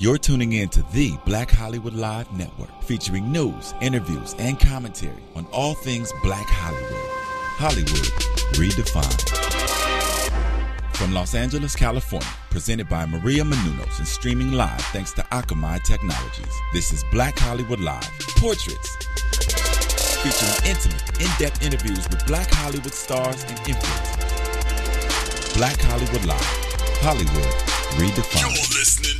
You're tuning in to the Black Hollywood Live Network, featuring news, interviews, and commentary on all things Black Hollywood. Hollywood redefined. From Los Angeles, California, presented by Maria Menounos and streaming live thanks to Akamai Technologies. This is Black Hollywood Live Portraits, featuring intimate, in-depth interviews with Black Hollywood stars and influencers. Black Hollywood Live, Hollywood redefined. You're listening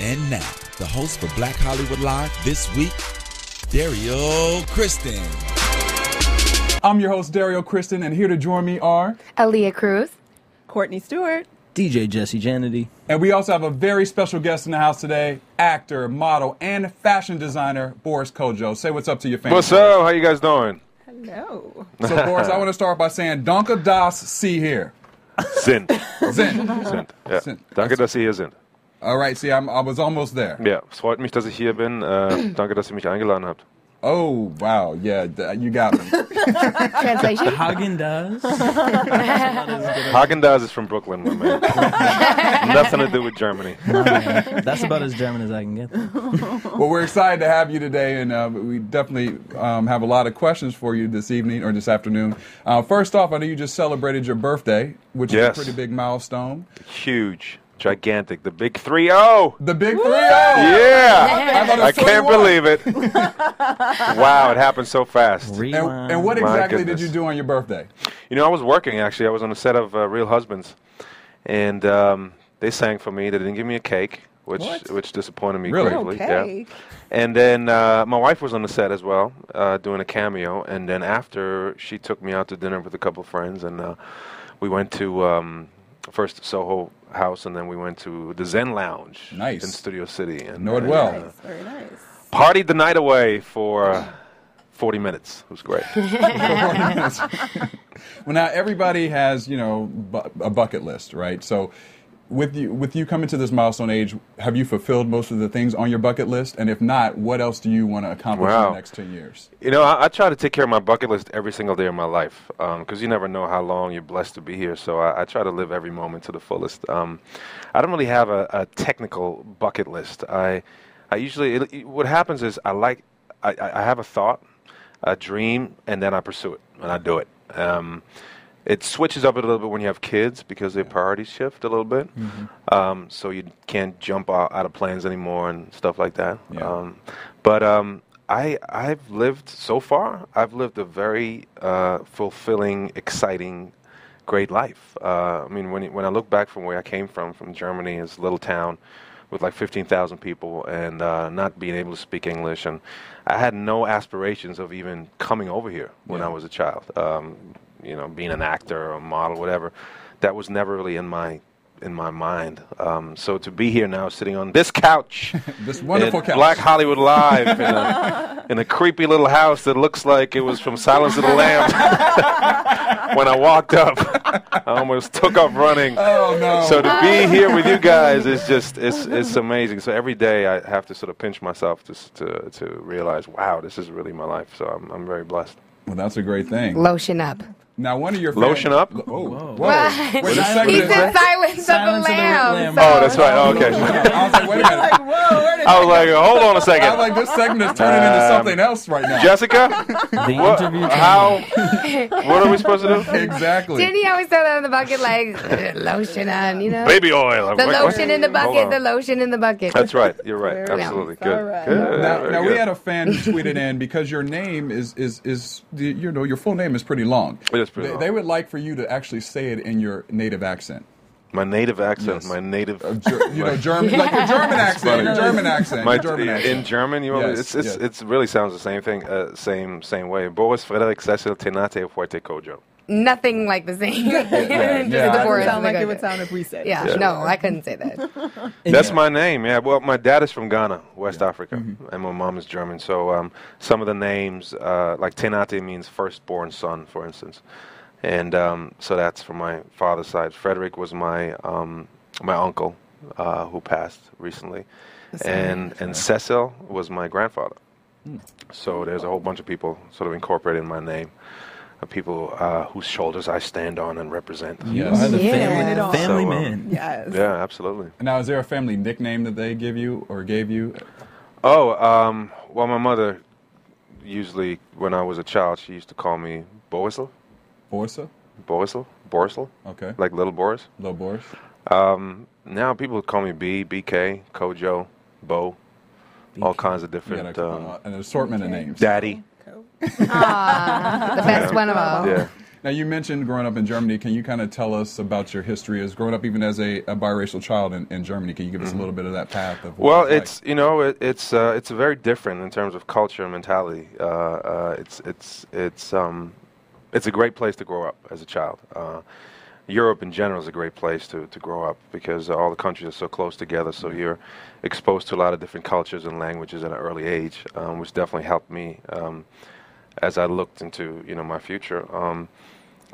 And now, the host for Black Hollywood Live this week, Dario Kristen. I'm your host, Dario Kristen, and here to join me are. Aaliyah Cruz. Courtney Stewart. DJ Jesse Janity. And we also have a very special guest in the house today actor, model, and fashion designer, Boris Kodjoe. Say what's up to your family. What's up? How you guys doing? Hello. So, Boris, I want to start by saying, Donka das Sie here. Sind. Sind. Sind. Ja. Sind. Danke, dass Sie hier sind. All right, see, I'm, I was almost there. Ja, es freut mich, dass ich hier bin. Äh, danke, dass ihr mich eingeladen habt. Oh, wow. Yeah, you got me. Translation? Häagen-Dazs. Häagen-Dazs is from Brooklyn, my man. Nothing to do with Germany. That's about as German as I can get. well, we're excited to have you today, and uh, we definitely um, have a lot of questions for you this evening or this afternoon. Uh, first off, I know you just celebrated your birthday, which Yes. is a pretty big milestone. Huge, gigantic, the big 3 0. The big 3 0. Yeah! thought it I can't 21. believe it. wow, it happened so fast. And, and what exactly did you do on your birthday? You know, I was working actually. I was on a set of uh, Real Husbands, and um, they sang for me. They didn't give me a cake, which What? which disappointed me Really? greatly. Okay. Yeah. And then uh, my wife was on the set as well, uh, doing a cameo. And then after, she took me out to dinner with a couple friends, and uh, we went to um, first Soho House, and then we went to the Zen Lounge Nice. in Studio City. And Know it uh, well. Nice. Very nice. partied the night away for. Uh, 40 minutes. It was great. Well, now everybody has, you know, bu- a bucket list, right? So, with you with you coming to this milestone age, have you fulfilled most of the things on your bucket list? And if not, what else do you want to accomplish in the next ten years? You know, I, I try to take care of my bucket list every single day of my life because you never know how long you're blessed to be here. So I, I try to live every moment to the fullest. Um, I don't really have a, a technical bucket list. I, I usually it, it- what happens is I like I, I I have a thought, a dream, and then I pursue it and I do it. Um, it switches up a little bit when you have kids because their priorities shift a little bit. Um, so you can't jump out, out of planes anymore and stuff like that. Yeah. Um, but um, I I've lived so far. I've lived a very uh, fulfilling, exciting, great life. Uh, I mean, when when I look back from where I came from, from Germany, it's a little town with like 15,000 people, and uh, not being able to speak English, and I had no aspirations of even coming over here when Yeah. I was a child. Um, you know, being an actor or a model, whatever. That was never really in my in my mind. Um, so to be here now, sitting on this couch This wonderful couch. Black Hollywood Live in a, in a creepy little house that looks like it was from Silence of the Lambs. when I walked up, I almost took off running. Oh no! So to be here with you guys is just it's it's amazing. So every day I have to sort of pinch myself to to to realize, wow, this is really my life. So I'm I'm very blessed. well, that's a great thing. Lotion up. Now, one of your Lotion up? Oh, whoa! What? Wait, this Silence segment He said silence, Silence of of the the lamb. Lamb. so- Oh, that's right. Oh, okay. I was like, wait a minute. Like, whoa, where did I was like, hold on a second. I was like, this segment is turning into Um, something else right now. Jessica, The what, interview. how? What are we supposed to do? exactly. Didn't he always throw that in the bucket like lotion on, you know? Baby oil. the What- what- lotion in the bucket, the lotion in the bucket. That's right. You're right. Very Absolutely. Good. All right. Good. Now, Very now we had a fan who tweeted in because your name is is is you know your full name is pretty long. It is pretty they, they would like for you to actually say it in your native accent. My native accent. Yes. My native. Of Ger- you know, German, like your German accent, your German accent, My, your German in. German, you know, Yes, it's it's yes. it's really sounds the same thing, uh, same same way. Boris Frederick Cecil Tenate Fuerte Kodjoe. Nothing like the same. Just yeah. the Doesn't Doesn't sound like Vigogo. it would sound if we said. Yeah, Yeah. no, I couldn't say that. That's Yeah. my name. Yeah. Well, my dad is from Ghana, West Africa, Mm-hmm. and my mom is German. So um, some of the names, uh, like Tenate, means firstborn son, for instance, and um, so that's from my father's side. Frederick was my um, my uncle uh, who passed recently, and and Cecil was my grandfather. Hmm. So there's a whole bunch of people sort of incorporated in my name. uh, people uh, whose shoulders I stand on and represent. You Yes. are the Yeah. family, It family So, um, man. Yes. Yeah, absolutely. Now, is there a family nickname that they give you or gave you? Oh, um, well, my mother usually, when I was a child, she used to call me Borisel, Borsa? Borisel, Borisel, Okay. like little Boris. Little Boris? Um, now people call me B, BK, Kodjoe, Bo, all kinds of different. got a- Um, an assortment of names. Daddy. Cool. The best one of all. Yeah. Now, you mentioned growing up in Germany. Can you kind of tell us about your history as growing up even as a, a biracial child in, in Germany? Can you give us a little bit of that path of what Mm-hmm. Well, it was like? it's you know it, it's uh, it's very different in terms of culture and mentality. Uh, uh, it's it's it's um, it's a great place to grow up as a child. Uh, Europe in general is a great place to, to grow up because all the countries are so close together. So you're exposed to a lot of different cultures and languages at an early age, um, which definitely helped me um, as I looked into you know my future. Um,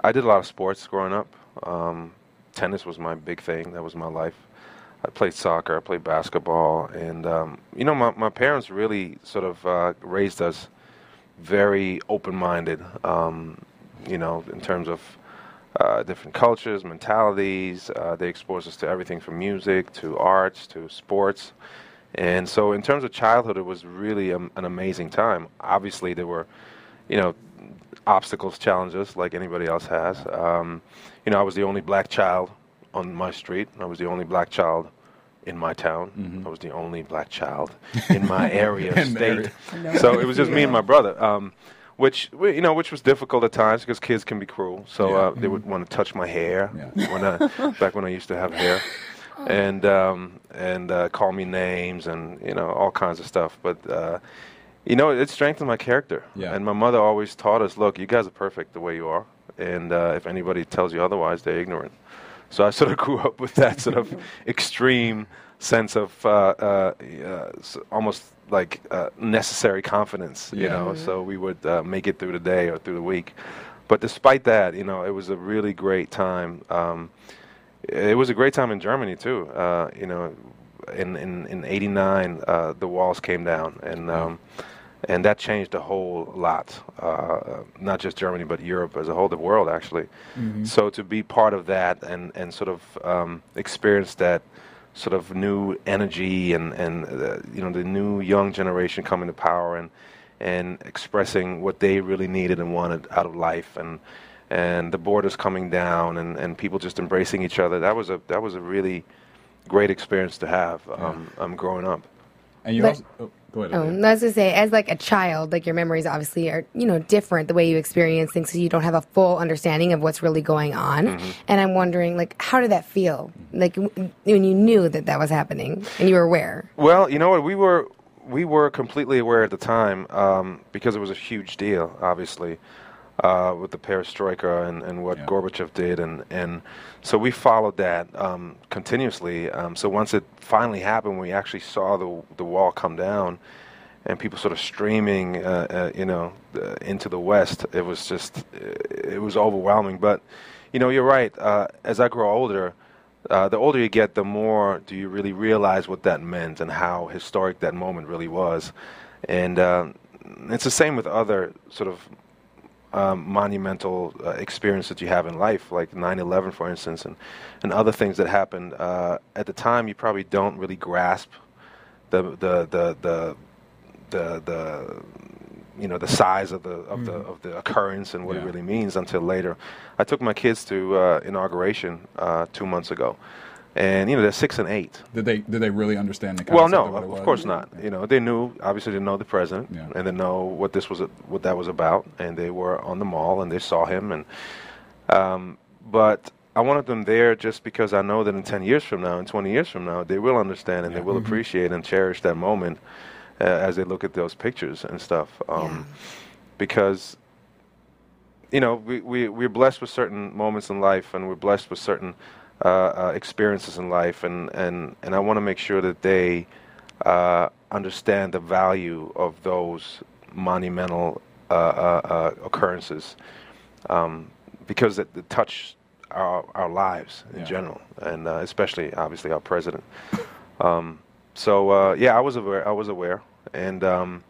I did a lot of sports growing up. Um, tennis was my big thing. That was my life. I played soccer. I played basketball, and um, you know my my parents really sort of uh, raised us very open-minded. Um, you know, in terms of uh, different cultures, mentalities. Uh, they expose us to everything from music to arts to sports. And so, in terms of childhood, it was really um, an amazing time. Obviously, there were, you know, obstacles, challenges like anybody else has. Um, you know, I was the only black child on my street. I was the only black child in my town. I was the only black child in my area, Mm-hmm. In state. area. So it was just me and my brother. Um, which you know, which was difficult at times because kids can be cruel. So Yeah. uh, they would want to touch my hair Yeah. when I, back when I used to have hair, and um, and uh, call me names and you know all kinds of stuff. But uh, you know, it strengthened my character. Yeah. And my mother always taught us, look, you guys are perfect the way you are, and uh, if anybody tells you otherwise, they're ignorant. So I sort of grew up with that sort of extreme sense of uh, uh, uh, almost like uh, necessary confidence, you Yeah. know. So we would uh, make it through the day or through the week. But despite that, you know, it was a really great time. Um, it was a great time in Germany too. Uh, you know, in in in '89, uh, the walls came down, and um, and that changed a whole lot. Uh, not just Germany, but Europe as a whole, the world actually. So to be part of that and and sort of um, experience that sort of new energy and and uh, you know the new young generation coming to power and and expressing what they really needed and wanted out of life and and the borders coming down and, and people just embracing each other that was a that was a really great experience to have um, um, growing up and you But- also, oh, go ahead. Oh, Olivia. and I was gonna say, as like a child, like your memories obviously are, you know, different the way you experience things, so you don't have a full understanding of what's really going on. Mm-hmm. And I'm wondering, like, how did that feel? Like when you knew that that was happening and you were aware. Well, you know what? We were we were completely aware at the time um, because it was a huge deal, obviously, uh, with the perestroika and, and what Yeah. Gorbachev did, and, and so we followed that um, continuously. Um, so once it finally happened, we actually saw the the wall come down, and people sort of streaming, uh, uh, you know, uh, into the west. It was just it was overwhelming. But you know, you're right. Uh, as I grow older uh, the older you get, the more do you really realize what that meant and how historic that moment really was. And um it's the same with other sort of um, monumental uh, experiences that you have in life, like 9/11, for instance, and and other things that happened uh, at the time. You probably don't really grasp the the the the the, the you know the size of the of the of the occurrence and what Yeah. it really means until later. I took my kids to uh, inauguration uh, two months ago, and you know they're six and eight. Did they did they really understand the Well, concept no, of what it of, was? of course not. You know, they knew obviously they know the president, Yeah. and they know what this was, what that was about, and they were on the mall and they saw him, and um, but I wanted them there just because I know that in ten years from now, and twenty years from now, they will understand and they will appreciate and cherish that moment uh, as they look at those pictures and stuff, um, because you know, we, we, we're blessed with certain moments in life and we're blessed with certain uh, uh, experiences in life. And, and, and I want to make sure that they uh, understand the value of those monumental uh, uh, uh, occurrences um, because it, it touch our, our lives in Yeah. general, and uh, especially, obviously, our president. Um, so, uh, yeah, I was aware. I was aware. And um,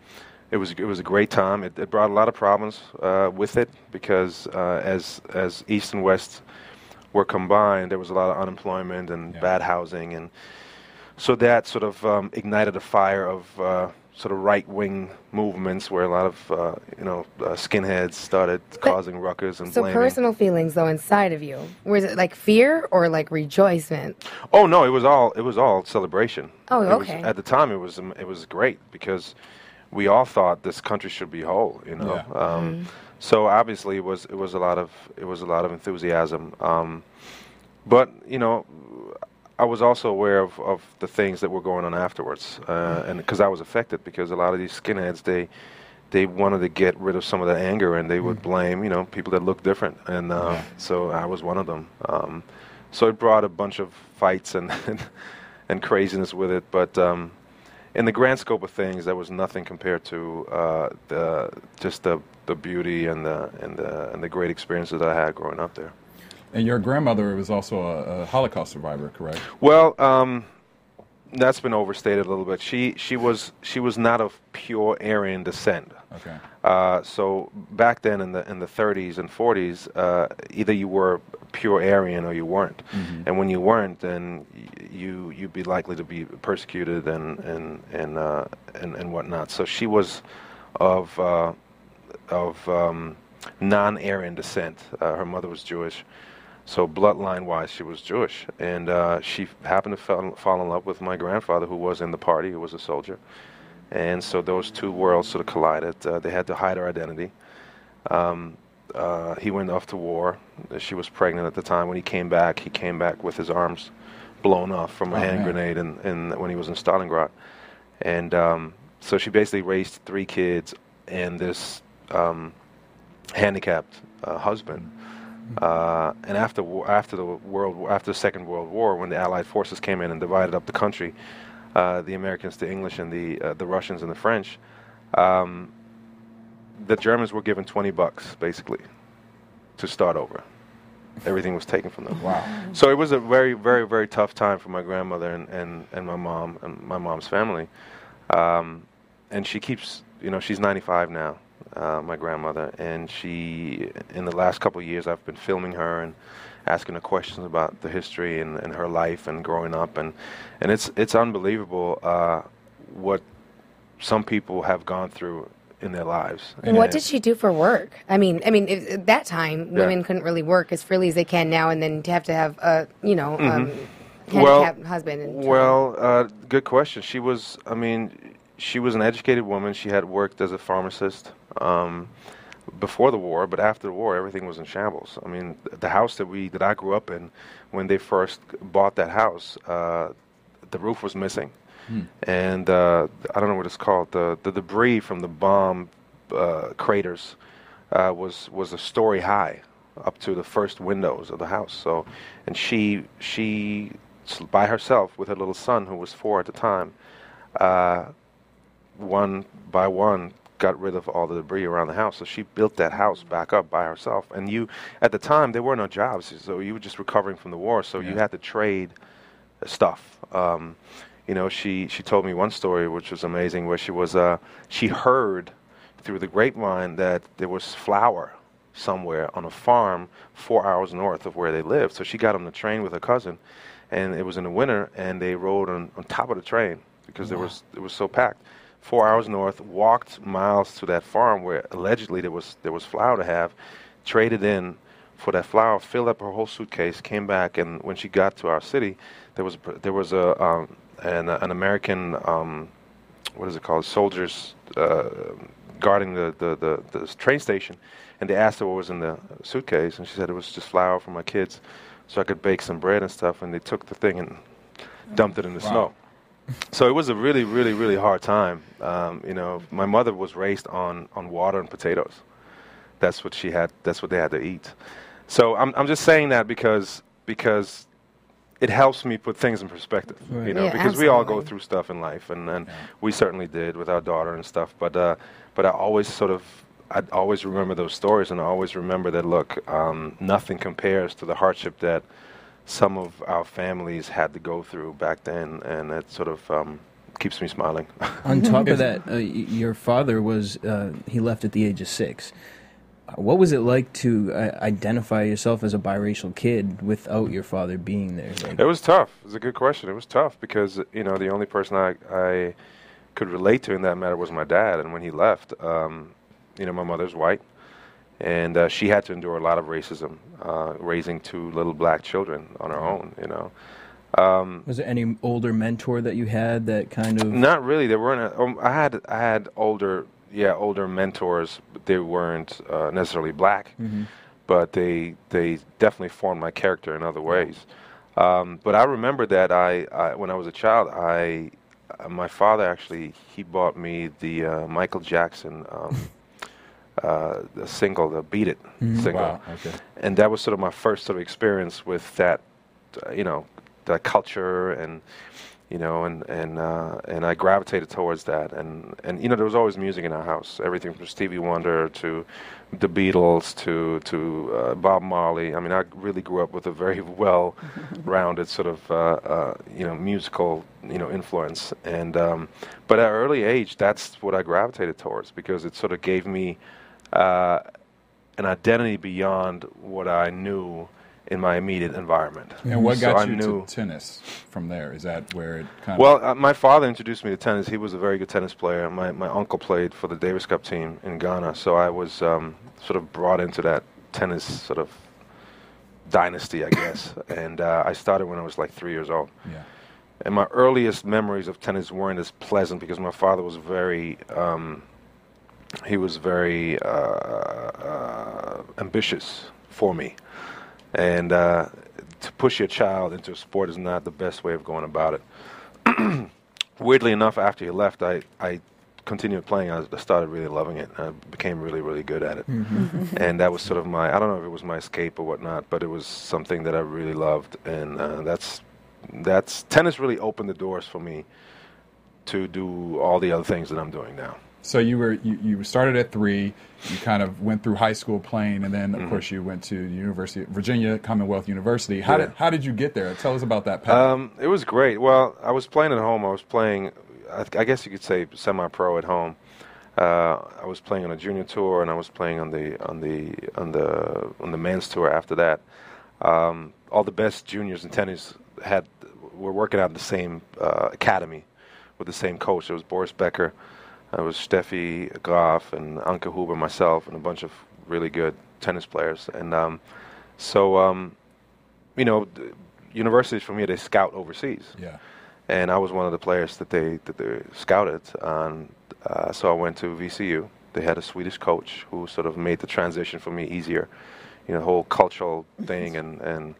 it was it was a great time. It, it brought a lot of problems uh, with it because uh, as as East and West were combined, there was a lot of unemployment and Yeah. bad housing, and so that sort of um, ignited a fire of uh, sort of right wing movements where a lot of uh, you know uh, skinheads started causing ruckus and So blaming. personal feelings though inside of you, was it like fear or like rejoicement? Oh no, it was all it was all celebration. Oh, It was- okay. at the time, it was um, it was great because we all thought this country should be whole. You know, Yeah. um, Mm-hmm. So obviously it was it was a lot of it was a lot of enthusiasm. Um, but you know, I was also aware of, of the things that were going on afterwards, uh, and because I was affected because a lot of these skinheads they they wanted to get rid of some of that anger and they would blame you know people that look different and uh, so I was one of them. Um, so it brought a bunch of fights and and, and craziness with it, but. Um, in the grand scope of things, that was nothing compared to uh, the just the, the beauty and the and the and the great experiences that I had growing up there. And your grandmother was also a, a Holocaust survivor, correct? Well, um, that's been overstated a little bit. She she was she was not of pure Aryan descent. Okay. Uh, so back then in the in the 30s and 40s, uh, either you were pure Aryan or you weren't. And when you weren't, then y- you you'd be likely to be persecuted and and and uh, and, and whatnot. So she was of uh, of um, non-Aryan descent. Uh, her mother was Jewish. So bloodline-wise, she was Jewish, and uh, she happened to fall, fall in love with my grandfather, who was in the party, who was a soldier, and so those two worlds sort of collided. Uh, they had to hide her identity. Um, uh, he went off to war. She was pregnant at the time. When he came back, he came back with his arms blown off from a Oh, hand man. grenade, in, in, when he was in Stalingrad. And um, so she basically raised three kids and this um, handicapped uh, husband. Uh, and after after the world after the Second World War, when the Allied forces came in and divided up the country, uh, the Americans, the English, and the uh, the Russians and the French, um, the Germans were given 20 bucks basically to start over. Everything was taken from them. Wow. So it was a very, very, very tough time for my grandmother and, and, and my mom and my mom's family. Um, and she keeps, you know, she's 95 now, uh, my grandmother. And she, in the last couple of years, I've been filming her and asking her questions about the history and, and her life and growing up. And, and it's, it's unbelievable uh, what some people have gone through in their lives. And what did she do for work? I mean, I mean, if, at that time, Yeah. women couldn't really work as freely as they can now, and then to have to have a, you know, um, Mm-hmm. Well- husband. And Well, uh, good question. She was, I mean, she was an educated woman. She had worked as a pharmacist um, before the war, but after the war, everything was in shambles. I mean, th- the house that we that I grew up in, when they first bought that house, uh, the roof was missing, and uh, I don't know what it's called. The the debris from the bomb uh, craters uh, was was a story high up to the first windows of the house. So, and she she by herself with her little son who was four at the time, uh, one by one got rid of all the debris around the house. So she built that house back up by herself. And you at the time there were no jobs, so you were just recovering from the war. So you had to trade stuff. Um, you know, she she told me one story which was amazing, where she was uh, she heard through the grapevine that there was flour somewhere on a farm four hours north of where they lived. So she got on the train with her cousin, and it was in the winter, and they rode on, on top of the train because there was it was so packed. Four hours north, walked miles to that farm where allegedly there was there was flour to have, traded in for that flour, filled up her whole suitcase, came back, and when she got to our city, there was there was a um, an, an American um, what is it called soldiers uh, guarding the, the, the, the train station, and they asked her what was in the suitcase, and she said it was just flour for my kids, so I could bake some bread and stuff, and they took the thing and dumped it in the Wow. snow. So it was a really, really, really hard time. Um, you know, my mother was raised on, on water and potatoes. That's what she had. That's what they had to eat. So I'm I'm just saying that because because it helps me put things in perspective. Right. You know, Yeah, because we all go through stuff in life, and, and we certainly did with our daughter and stuff. But uh, but I always sort of I always remember those stories, and I always remember that look, um, nothing compares to the hardship that some of our families had to go through back then, and it sort of um, keeps me smiling. On top of that, uh, y- your father was uh, he left at the age of six. Uh, What was it like to uh, identify yourself as a biracial kid without your father being there? Like, It was tough. It was a good question. It was tough because you know the only person I I could relate to in that matter was my dad, and when he left, um, you know my mother's white, and uh, she had to endure a lot of racism, uh, raising two little black children on her own. You know, um, was there any older mentor that you had that kind of? not really. There weren't. A, um, I had I had older yeah older mentors, but they weren't uh, necessarily black. but they they definitely formed my character in other ways. Um, but I remember that I, I when I was a child, I my father actually he bought me the uh, Michael Jackson um, uh, the single, the Beat It single, Wow. Okay. and that was sort of my first sort of experience with that, uh, you know, that culture and you know, and and uh, and I gravitated towards that, and and you know, there was always music in our house, everything from Stevie Wonder to the Beatles to to uh, Bob Marley. I mean, I really grew up with a very well-rounded sort of uh, uh, you know musical you know influence, and um, but at an early age, that's what I gravitated towards because it sort of gave me uh, an identity beyond what I knew in my immediate environment. And what got I you knew- to tennis from there? Is that where it kind well, of? uh, my father introduced me to tennis. He was a very good tennis player. My my uncle played for the Davis Cup team in Ghana, so I was um, sort of brought into that tennis sort of dynasty, I guess. and uh, I started when I was like three years old. Yeah. And my earliest memories of tennis weren't as pleasant because my father was very, um, he was very uh, uh, ambitious for me. And uh, to push your child into a sport is not the best way of going about it. Weirdly enough, after he left, I, I continued playing. I I started really loving it. I became really, really good at it. and that was sort of my, I don't know if it was my escape or whatnot, but it was something that I really loved. And uh, that's, that's, tennis really opened the doors for me to do all the other things that I'm doing now. So you were you, you started at three. You kind of went through high school playing, and then of Mm-hmm. course you went to the University, Virginia Commonwealth University. How Yeah. did how did you get there? Tell us about that path. Um, it was great. Well, I was playing at home. I was playing, I, I guess you could say, semi-pro at home. Uh, I was playing on a junior tour, and I was playing on the on the on the on the men's tour after that. Um, all the best juniors in tennis had were working out in the same uh, academy with the same coach. It was Boris Becker, it was Steffi Graf, and Anke Huber, myself, and a bunch of really good tennis players. And um, so, um, you know, universities for me they scout overseas yeah. and I was one of the players that they that they scouted. And uh, so I went to VCU. They had a Swedish coach who sort of made the transition for me easier. You know, the whole cultural thing, and and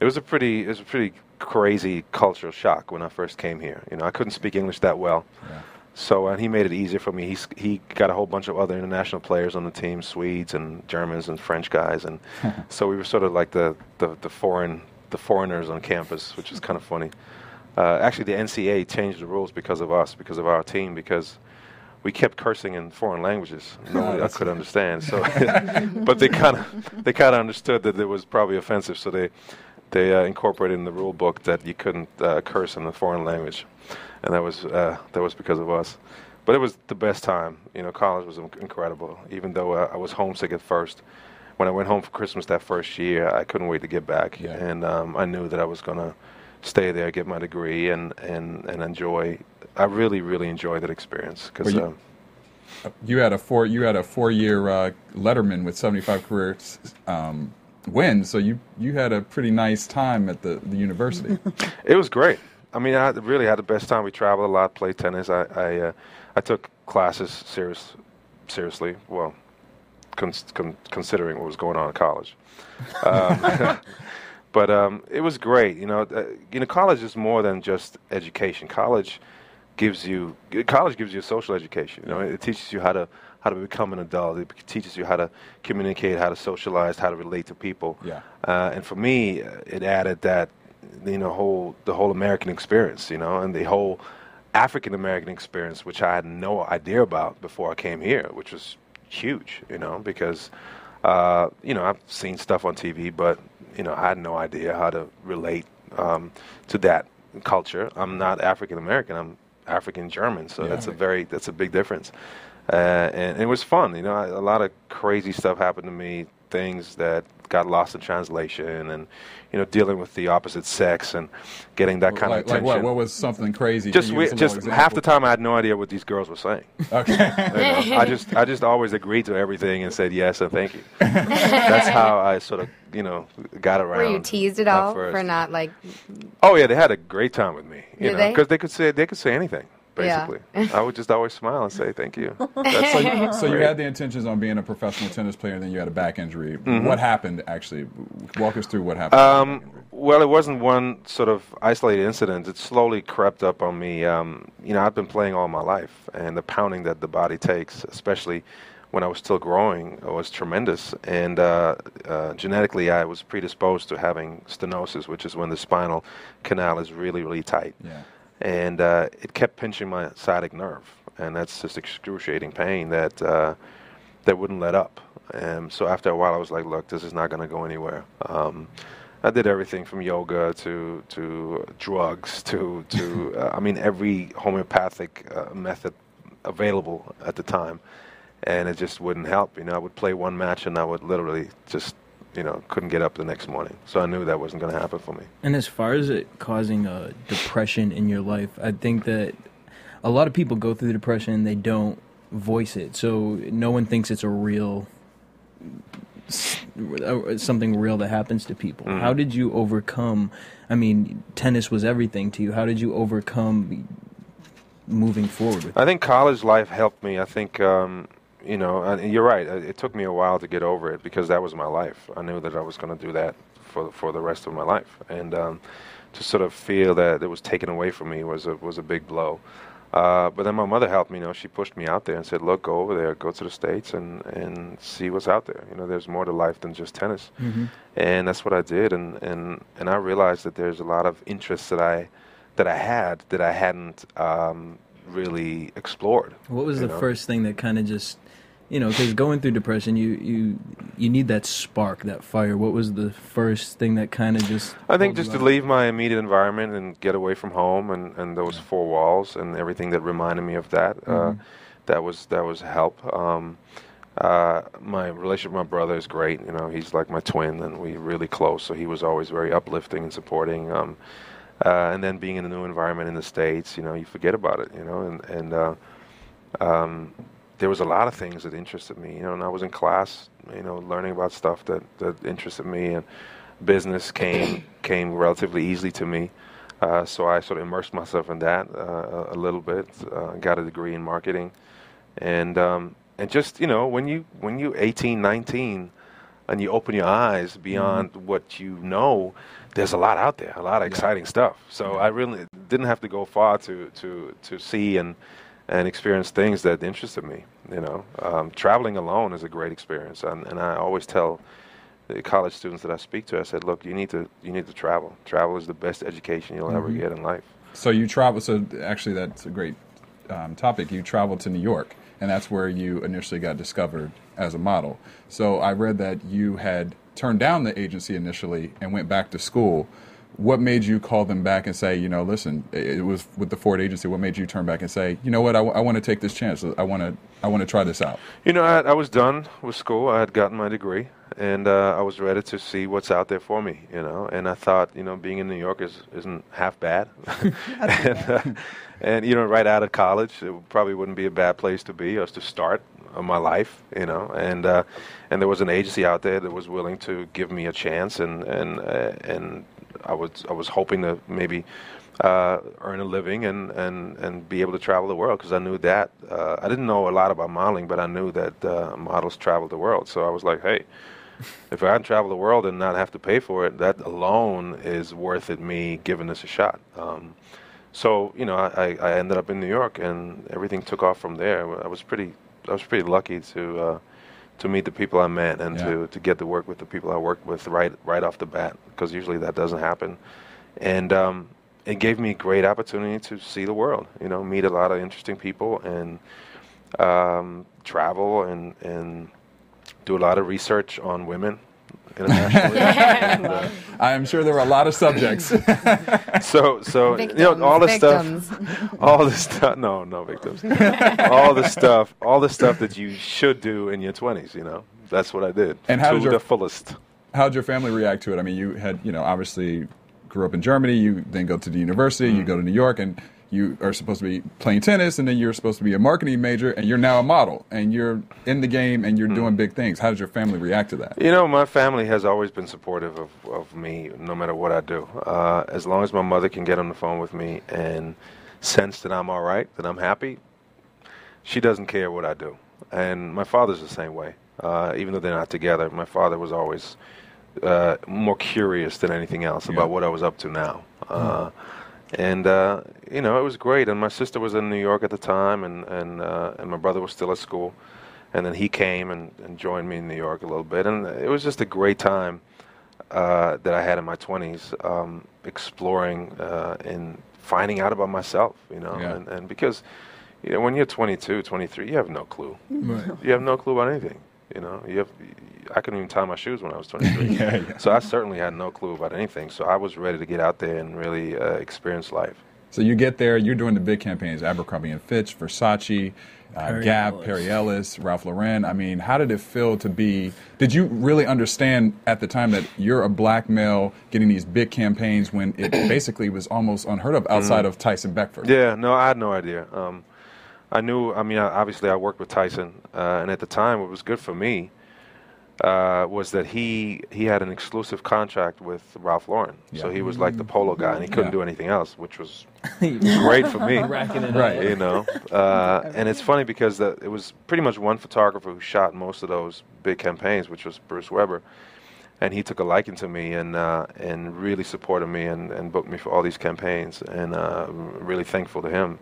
it was a pretty it was a pretty crazy cultural shock when I first came here. You know, I couldn't speak English that well. Yeah. So and he made it easier for me. He he got a whole bunch of other international players on the team, Swedes and Germans and French guys, and so we were sort of like the, the, the foreign the foreigners on campus, which is kind of funny. Uh, actually, the NCAA changed the rules because of us, because of our team, because we kept cursing in foreign languages. Nobody I could understand. So, but they kind of they kind of understood that it was probably offensive, so they they uh, incorporated in the rule book that you couldn't uh, curse in a foreign language, and that was uh, that was because of us. But it was the best time. You know, college was incredible. Even though uh, I was homesick at first, when I went home for Christmas that first year, I couldn't wait to get back, Yeah. and um, I knew that I was gonna stay there, get my degree, and and and enjoy. I really, really enjoyed that experience because. You- You had a four you had a four year uh, Letterman with seventy five career um, wins, so you you had a pretty nice time at the, the university. It was great. I mean, I really had the best time. We traveled a lot, played tennis. I I, uh, I took classes serious, seriously. Well, con- con- considering what was going on in college. Um, but um, it was great. You know, uh, you know, college is more than just education. College gives you college gives you a social education. You know, it teaches you how to how to become an adult. It teaches you how to communicate, how to socialize, how to relate to people. Yeah. Uh, and for me, uh, it added that you know whole the whole American experience. You know, and the whole African American experience, which I had no idea about before I came here, which was huge. You know, because uh, you know I've seen stuff on TV, but you know I had no idea how to relate um, to that culture. I'm not African American. I'm African German, so Yeah. that's a very that's a big difference. Uh, and it was fun, you know. I, a lot of crazy stuff happened to me, things that got lost in translation, and you know, dealing with the opposite sex and getting that kind like, of like what? What was something crazy? just Can you give we, just half the time I had no idea what these girls were saying. Okay. You know, I just I just always agreed to everything and said yes and thank you. That's how I sort of you know got around. Were you teased at at all first. for not like? Oh yeah, they had a great time with me. You Did know, they? because they could say they could say anything. Yeah. Basically, I would just always smile and say thank you. That's so, like, so you had the intentions on being a professional tennis player, and then you had a back injury. Mm-hmm. What happened actually? Walk us through what happened. Um, well, it wasn't one sort of isolated incident. It slowly crept up on me. Um, you know, I've been playing all my life, and the pounding that the body takes, especially when I was still growing, was tremendous. And uh, uh, genetically, I was predisposed to having stenosis, which is when the spinal canal is really, really tight. yeah. And uh, it kept pinching my sciatic nerve, and that's just excruciating pain that uh, that wouldn't let up. And so after a while, I was like, "Look, this is not going to go anywhere." Um, I did everything from yoga to to drugs to to uh, I mean every homeopathic uh, method available at the time, and it just wouldn't help. You know, I would play one match and I would literally just you know couldn't get up the next morning. So I knew that wasn't going to happen for me. And as far as it causing a depression in your life, I think that a lot of people go through depression and they don't voice it. So no one thinks it's a real uh, something real that happens to people. Mm-hmm. How did you overcome? I mean, tennis was everything to you. How did you overcome moving forward with? I think college life helped me. I think, um, you know, and you're right. It took me a while to get over it because that was my life. I knew that I was going to do that for for the rest of my life, and um, to sort of feel that it was taken away from me was a was a big blow. Uh, but then my mother helped me. You know, she pushed me out there and said, "Look, go over there, go to the states, and and see what's out there. You know, there's more to life than just tennis." And that's what I did, and and and I realized that there's a lot of interests that I that I had that I hadn't um, really explored. What was the know? first thing that kind of just, you know, because going through depression, you you you need that spark, that fire. What was the first thing that kind of just? I think just to leave my immediate environment and get away from home and, and those four walls and everything that reminded me of that. Uh, that was that was help. Um, uh, my relationship with my brother is great. You know, he's like my twin, and we're really close. So he was always very uplifting and supporting. Um, uh, and then being in a new environment in the states, you know, you forget about it. You know, and and uh, um, there was a lot of things that interested me. You know, and I was in class, you know, learning about stuff that that interested me, and business came came relatively easily to me. Uh, so I sort of immersed myself in that uh, a- little bit. Uh, got a degree in marketing, and um, and just you know when you when you 18, 19, and you open your eyes beyond what you know, there's a lot out there, a lot of exciting stuff. So I really didn't have to go far to to to see and and experience things that interested me. You know, um, traveling alone is a great experience, and, and I always tell the college students that I speak to, I said, look, you need to you need to travel. Travel is the best education you'll ever get in life. So you travel. So actually, that's a great um, topic. You traveled to New York, and that's where you initially got discovered as a model. So I read that you had turned down the agency initially and went back to school. What made you call them back and say, you know, listen, it it was with the Ford agency. What made you turn back and say, you know what, I, want to take this chance. I want to, I want to try this out. You know, I, I was done with school. I had gotten my degree, and uh, I was ready to see what's out there for me. You know, and I thought, you know, being in New York is isn't half bad, and, uh, and you know, right out of college, it probably wouldn't be a bad place to be or to start my life. You know, and uh, and there was an agency out there that was willing to give me a chance, and and uh, and I was I was hoping to maybe uh, earn a living and, and, and be able to travel the world because I knew that. Uh, I didn't know a lot about modeling, but I knew that uh, models travel the world. So I was like, hey, if I can travel the world and not have to pay for it, that alone is worth it me giving this a shot. Um, so you know, I, I ended up in New York, and everything took off from there. I was pretty I was pretty lucky to uh, to meet the people I met and Yeah. to, to get to work with the people I worked with right right off the bat because usually that doesn't happen. And um, it gave me a great opportunity to see the world. You know, meet a lot of interesting people and um, travel and and do a lot of research on women. Internationally. And, uh, I'm sure there were a lot of subjects. so, so Victims, you know, all the stuff, all the stuff. No, no victims. all the stuff, all the stuff that you should do in your 20s. You know, that's what I did. And how to did your- the fullest. How'd your family react to it? I mean, you had, you know, obviously grew up in Germany. You then go to the university. Mm. You go to New York, and you are supposed to be playing tennis, and then you're supposed to be a marketing major, and you're now a model, and you're in the game, and you're Mm. doing big things. How does your family react to that? You know, my family has always been supportive of, of me, no matter what I do. Uh, as long as my mother can get on the phone with me and sense that I'm all right, that I'm happy, she doesn't care what I do. And my father's the same way. Uh, even though they're not together, my father was always uh, more curious than anything else Yeah. about what I was up to now. Uh, and uh, you know, it was great. And my sister was in New York at the time, and and uh, and my brother was still at school. And then he came and, and joined me in New York a little bit, and it was just a great time uh, that I had in my 20s, um, exploring uh, and finding out about myself. You know, Yeah. and, and because you know when you're 22, 23, you have no clue. Right. You have no clue about anything. You know, you have. I couldn't even tie my shoes when I was 23. Yeah, yeah. So I certainly had no clue about anything. So I was ready to get out there and really uh, experience life. So you get there, you're doing the big campaigns: Abercrombie and Fitch, Versace, uh, Perry Gap, Ellis. Perry Ellis, Ralph Lauren. I mean, how did it feel to be? Did you really understand at the time that you're a black male getting these big campaigns when it basically was almost unheard of outside of Tyson Beckford? Yeah, no, I had no idea. Um, I knew. I mean, obviously, I worked with Tyson, uh, and at the time, what was good for me uh, was that he he had an exclusive contract with Ralph Lauren, so he was like the polo guy, and he couldn't Yeah. do anything else, which was great for me. Right. you know. Uh, and it's funny because the, it was pretty much one photographer who shot most of those big campaigns, which was Bruce Weber. And he took a liking to me and uh, and really supported me and, and booked me for all these campaigns. And uh, I'm really thankful to him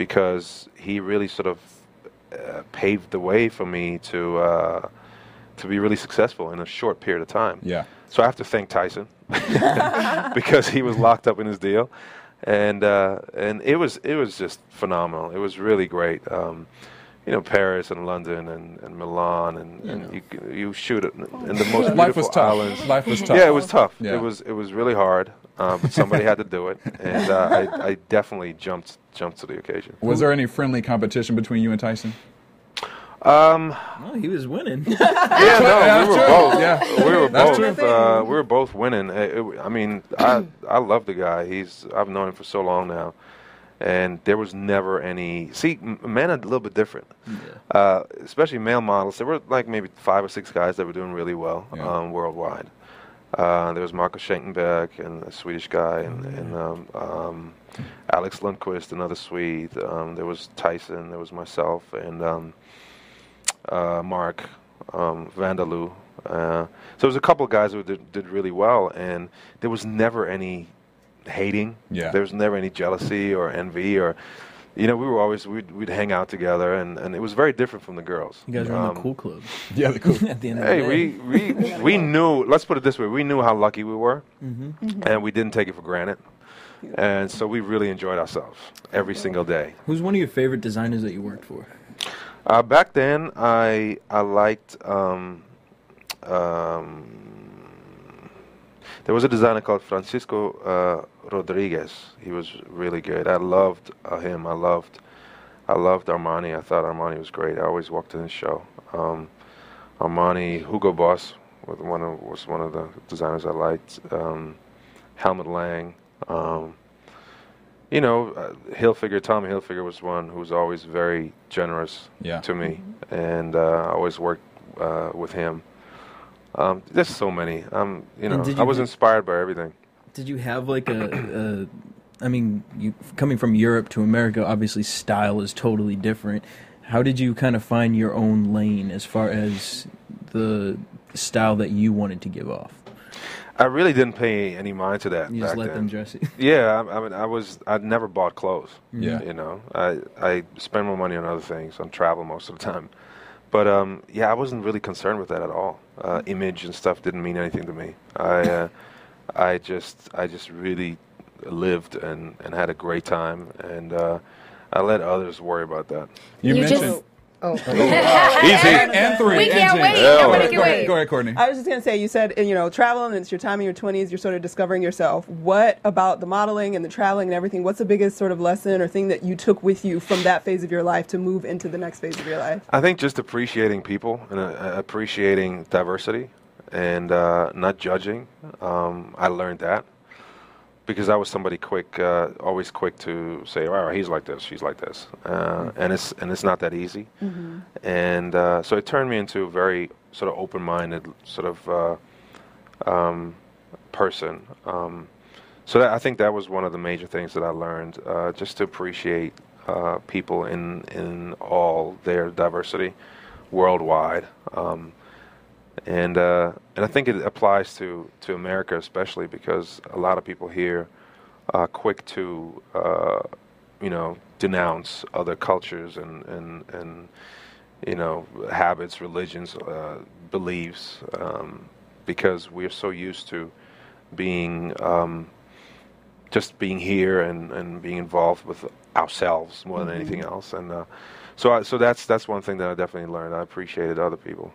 because he really sort of uh, paved the way for me to uh, to be really successful in a short period of time. Yeah. So I have to thank Tyson because he was locked up in his deal, and uh, and it was it was just phenomenal. It was really great. Um, you know, Paris and London and, and Milan, and, and you you shoot it in the most beautiful Life was tough. islands. Life was tough. Yeah, it was tough. Yeah. It was it was really hard, uh, but somebody had to do it, and uh, I, I definitely jumped jumped to the occasion. Was there any friendly competition between you and Tyson? Um, Oh, he was winning. yeah, Yeah, no, we were true. both. Yeah. we were That's both. Uh, we were both winning. It- it- I mean, I I love the guy. He's I've known him for so long now, and there was never any. See, men are a little bit different, uh, especially male models. There were like maybe five or six guys that were doing really well Yeah. um, worldwide. Uh, there was Marcus Schenkenberg and a Swedish guy, and, and um, um, Alex Lundqvist, another Swede. Um, there was Tyson. There was myself, and um, uh, Mark um, Vanderloo. Uh, so there was a couple of guys who did, did really well, and there was never any hating. Yeah. There was never any jealousy or envy or, you know, we were always we'd, we'd hang out together, and, and it was very different from the girls. You guys were in Um, the cool club Yeah, the cool. at the end of Hey, the we day. we we knew. Let's put it this way: we knew how lucky we were, Mm-hmm. and we didn't take it for granted. And so we really enjoyed ourselves every single day. Who's one of your favorite designers that you worked for? Uh, back then, I I liked. Um, um, there was a designer called Francisco uh, Rodriguez. He was really good. I loved uh, him. I loved. I loved Armani. I thought Armani was great. I always walked in his show. Um, Armani, Hugo Boss was one of was one of the designers I liked. Um, Helmut Lang. Um, you know, uh, Hilfiger, Tom Hilfiger was one who was always very generous Yeah. to me, and uh, I always worked uh, with him. Um, there's so many. Um, you know, did I was inspired by everything. Did you have like a, a I mean, you coming from Europe to America, obviously style is totally different. How did you kind of find your own lane as far as the style that you wanted to give off? I really didn't pay any mind to that You just let then. them dress you. Yeah, I, I mean, I was. I never bought clothes. Yeah. You know, I I spend my money on other things, on travel most of the time. But um, yeah, I wasn't really concerned with that at all. Uh, image and stuff didn't mean anything to me. I uh, I just I just really lived and, and had a great time, and uh, I let others worry about that. You, You mentioned. just- Oh, Easy. and three. We can't James. wait. Yeah, Nobody well, can Go ahead, go ahead, Courtney. I was just gonna say, you said you know traveling, it's your time in your twenties. You're sort of discovering yourself. What about the modeling and the traveling and everything? What's the biggest sort of lesson or thing that you took with you from that phase of your life to move into the next phase of your life? I think just appreciating people and uh, appreciating diversity and uh, not judging. Um, I learned that because I was somebody quick, uh, always quick to say, "All right, he's like this, she's like this," uh, and it's and it's not that easy. And uh, so it turned me into a very sort of open-minded sort of uh, um, person. Um, so that, I think that was one of the major things that I learned, uh, just to appreciate uh, people in in all their diversity worldwide. Um, and uh, and I think it applies to to America especially because a lot of people here are quick to uh, you know denounce other cultures and and and you know habits, religions, uh, beliefs um, because we're so used to being um, just being here and, and being involved with ourselves more than anything else and uh, so I, so that's that's one thing that I definitely learned. I appreciated other people.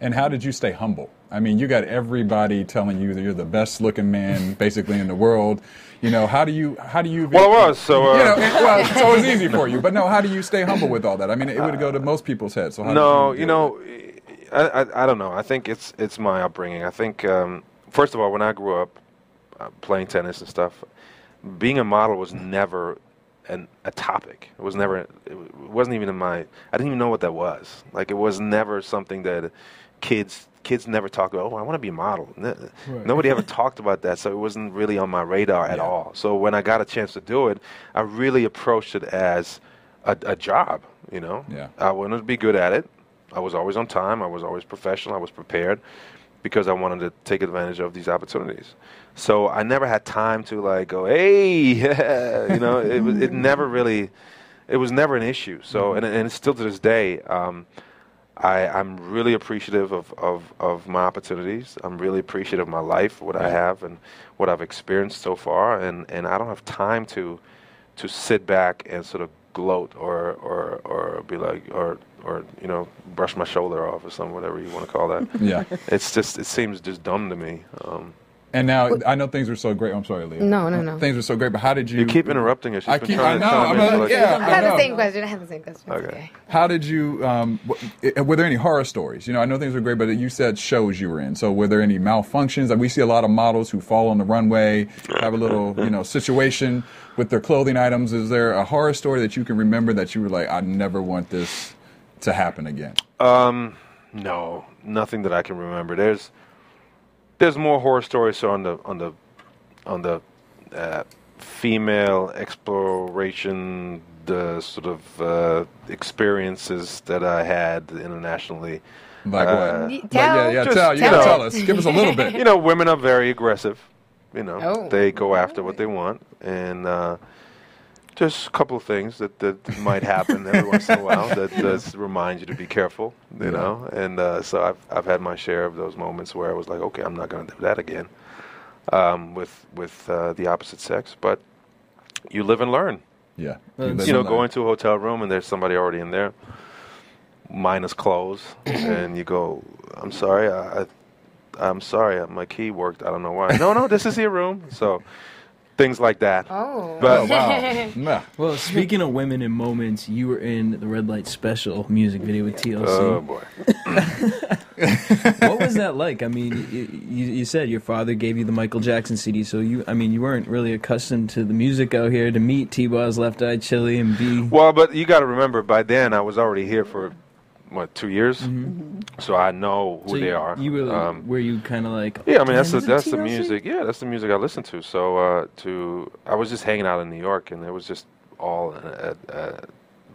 And how did you stay humble? I mean, you got everybody telling you that you're the best looking man basically in the world. You know, how do you how do you Well, it was, so, uh, you know, it, well, so it's easy for you. But no, how do you stay humble with all that? I mean, it would go to most people's heads. So how No, did you know. I, I I don't know. I think it's it's my upbringing. I think um, first of all, when I grew up uh, playing tennis and stuff, being a model was never an, a topic. It was never. It wasn't even in my. I didn't even know what that was. Like it was never something that kids kids never talk about. Oh, I want to be a model. N- Nobody ever talked about that, so it wasn't really on my radar at Yeah. all. So when I got a chance to do it, I really approached it as a, a job. You know, Yeah. I wanted to be good at it. I was always on time. I was always professional. I was prepared because I wanted to take advantage of these opportunities. So I never had time to like go, hey, you know, it was it never really, it was never an issue. So and and it's still to this day. Um, I, I'm really appreciative of, of, of my opportunities. I'm really appreciative of my life, what I have, and what I've experienced so far. And, and I don't have time to to sit back and sort of gloat or or, or be like or or you know brush my shoulder off or something, whatever you want to call that. yeah. it's just it seems just dumb to me. Um, And now I know things were so great. I'm sorry, Leah. No, no, no. Things were so great, but how did you? you keep interrupting us. She's I been keep- trying I know, to I'm chime a- like- yeah. I have know. the same question. I have the same question. Okay. okay. How did you? Um, w- i- were there any horror stories? You know, I know things were great, but you said shows you were in. So were there any malfunctions? Like we see a lot of models who fall on the runway, have a little, you know, situation with their clothing items. Is there a horror story that you can remember that you were like, I never want this to happen again? Um, no, nothing that I can remember. There's there's more horror stories on the on the on the uh, female exploration, the sort of uh, experiences that I had internationally. Like Uh, what? Tell. yeah, yeah. Just tell you tell us. tell us. Give us a little bit. You know, women are very aggressive. You know, Oh. they go after what they want, and just a couple of things that, that might happen every once in a while that does remind you to be careful. You Yeah. know, and uh, so I've I've had my share of those moments where I was like, okay, I'm not going to do that again um, with with uh, the opposite sex, but you live and learn. Yeah. Well, live You know, and go into a hotel room and there's somebody already in there, minus clothes, and you go, "I'm sorry, I, I, I'm sorry, my key worked. I don't know why." no, no, this is your room. So things like that. Oh. But Oh, wow. Yeah. Well, speaking of women in moments, you were in the Red Light Special music video with TLC. oh boy, what was that like? I mean, you, you, you said your father gave you the Michael Jackson CD, so you, I mean, you weren't really accustomed to the music out here to meet T-Boz Left Eye Chilli and B. well, but you got to remember, by then I was already here for what two years, so I know who so they you, are. You were, Um, were you kind of like? Yeah, I mean that's the "Damn, is that's the music. Yeah, that's the music I listen to. So uh, to I was just hanging out in New York, and it was just all uh, uh,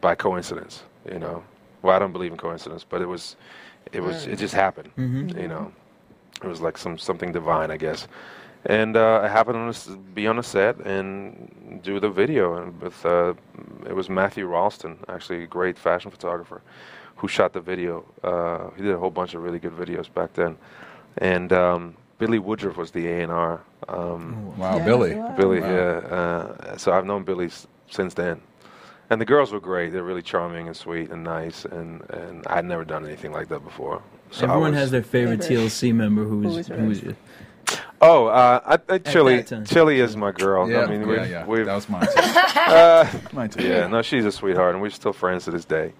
by coincidence. You know, well I don't believe in coincidence, but it was it was it just happened. You know, it was like some something divine, I guess. And uh, I happened to be on a set and do the video, and with uh, it was Matthew Rolston, actually a great fashion photographer, who shot the video. Uh, he did a whole bunch of really good videos back then, and um, Bille Woodruff was the A and R. Um, Wow, Yeah, Billy. wow. Billy, Wow. yeah. Uh, so I've known Billy s- since then, and the girls were great. They're really charming and sweet and nice, and and I'd never done anything like that before. So Everyone has their favorite Favorite. TLC member Who who's was who's yours? Oh, uh, I, I, Chilli. Chilli is my girl. Yeah, I mean, yeah, we've, yeah. we've that was mine too. uh, mine too. yeah, no, she's a sweetheart, and we're still friends to this day.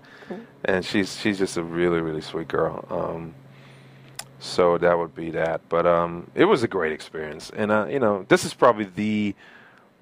And she's she's just a really really sweet girl. Um, so that would be that. But um, it was a great experience, and uh, you know, this is probably the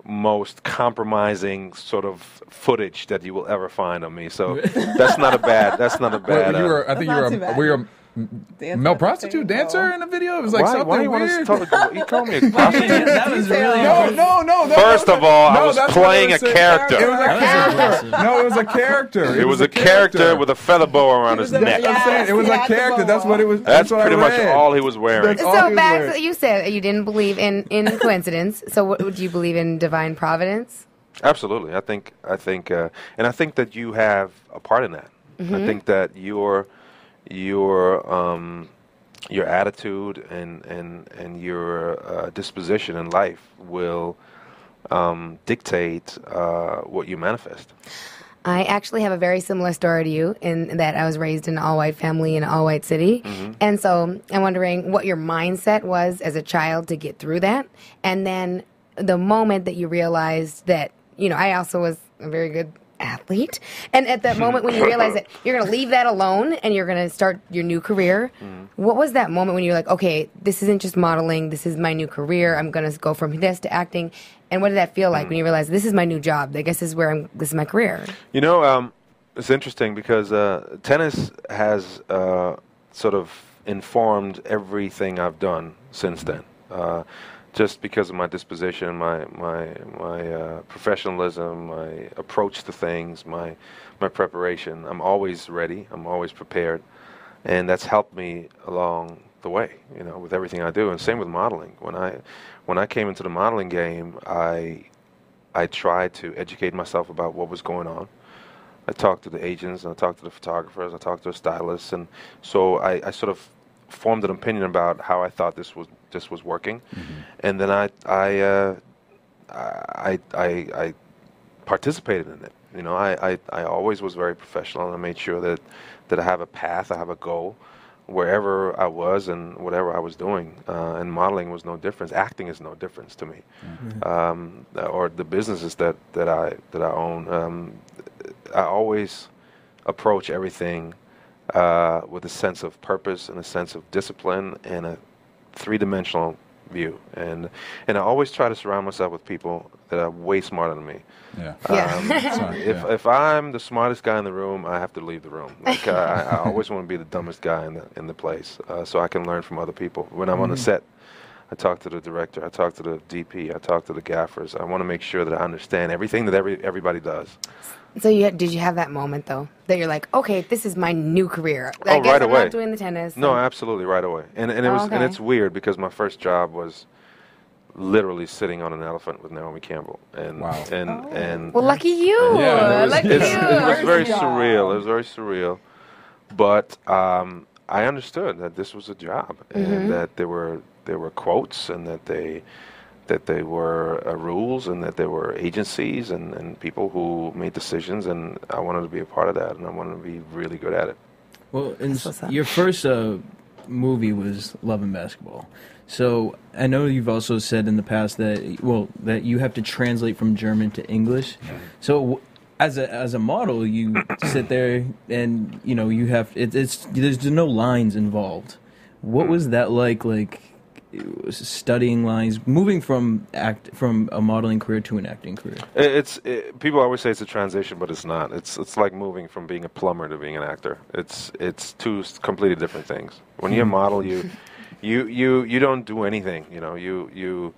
most compromising sort of footage that you will ever find on me. So that's not a bad. That's not a Well, bad. you uh, were, I think you That's were, not too a, bad. were you male prostitute dancer level. in the video? It was like why, something why weird. want to talk? You call me a prostitute? that was really no, no, no. that- First that of all, I was playing they a character. It was a character. No, it was a character. It was a character with a feather bow around his was a- neck. That's what I'm. It was a he had the character. That's what it was. That's what I pretty much all he was wearing. That's So was back, you said you didn't believe in in coincidence. So what would you believe in divine providence? Absolutely, I think I think, uh, and I think that you have a part in that. I think that your your um, your attitude and and and your uh, disposition in life will um, dictate uh, what you manifest. I actually have a very similar story to you in that I was raised in an all white family in an all white city. And so I'm wondering what your mindset was as a child to get through that. And then the moment that you realized that, you know, I also was a very good athlete. And at that moment when you realize that you're going to leave that alone and you're going to start your new career, what was that moment when you're like, okay, this isn't just modeling, this is my new career. I'm going to go from this to acting. And what did that feel like when you realized this is my new job? I guess this is where I'm, this is my career. You know, um, it's interesting because uh, tennis has uh, sort of informed everything I've done since then. Uh, just because of my disposition, my my my uh, professionalism, my approach to things, my my preparation. I'm always ready. I'm always prepared, and that's helped me along the way. You know, with everything I do, and same with modeling. When I when I came into the modeling game, I I tried to educate myself about what was going on. I talked to the agents, and I talked to the photographers, I talked to the stylists, and so I, I sort of formed an opinion about how I thought this was this was working, and then I I, uh, I I I participated in it. You know, I, I I always was very professional, and I made sure that that I have a path, I have a goal, wherever I was and whatever I was doing. Uh, and modeling was no difference. Acting is no difference to me, um, or the businesses that, that I that I own. Um, I always approach everything uh, with a sense of purpose and a sense of discipline and a three-dimensional view. And and I always try to surround myself with people that are way smarter than me. Yeah. Yeah. If yeah. if I'm the smartest guy in the room, I have to leave the room. Like I, I always want to be the dumbest guy in the in the place, uh, so I can learn from other people. When I'm on the set, I talk to the director, I talk to the DP, I talk to the gaffers. I want to make sure that I understand everything that every everybody does. So you did you have that moment though that you're like, okay, this is my new career. I Oh, guess right I'm away. not doing the tennis. No, and- absolutely, right away. And and it Oh, was and it's weird because my first job was literally sitting on an elephant with Naomi Campbell, and Wow. and and well, lucky you. Yeah, it was- lucky it's, you. it was very Job. surreal. It was very surreal, but um, I understood that this was a job Mm-hmm. and that there were there were quotes and that they that they were uh, rules and that there were agencies and, and people who made decisions and I wanted to be a part of that and I wanted to be really good at it. Well, and s- what's up. your first uh, movie was Love and Basketball. So I know you've also said in the past that well that you have to translate from German to English. So as a as a model, you sit there and you know you have it, it's there's no lines involved. What was that like? Like studying lines, moving from act from a modeling career to an acting career. It's it, people always say it's a transition, but it's not. It's it's like moving from being a plumber to being an actor. It's it's two completely different things. When you're a model, you you you you don't do anything. You know, you you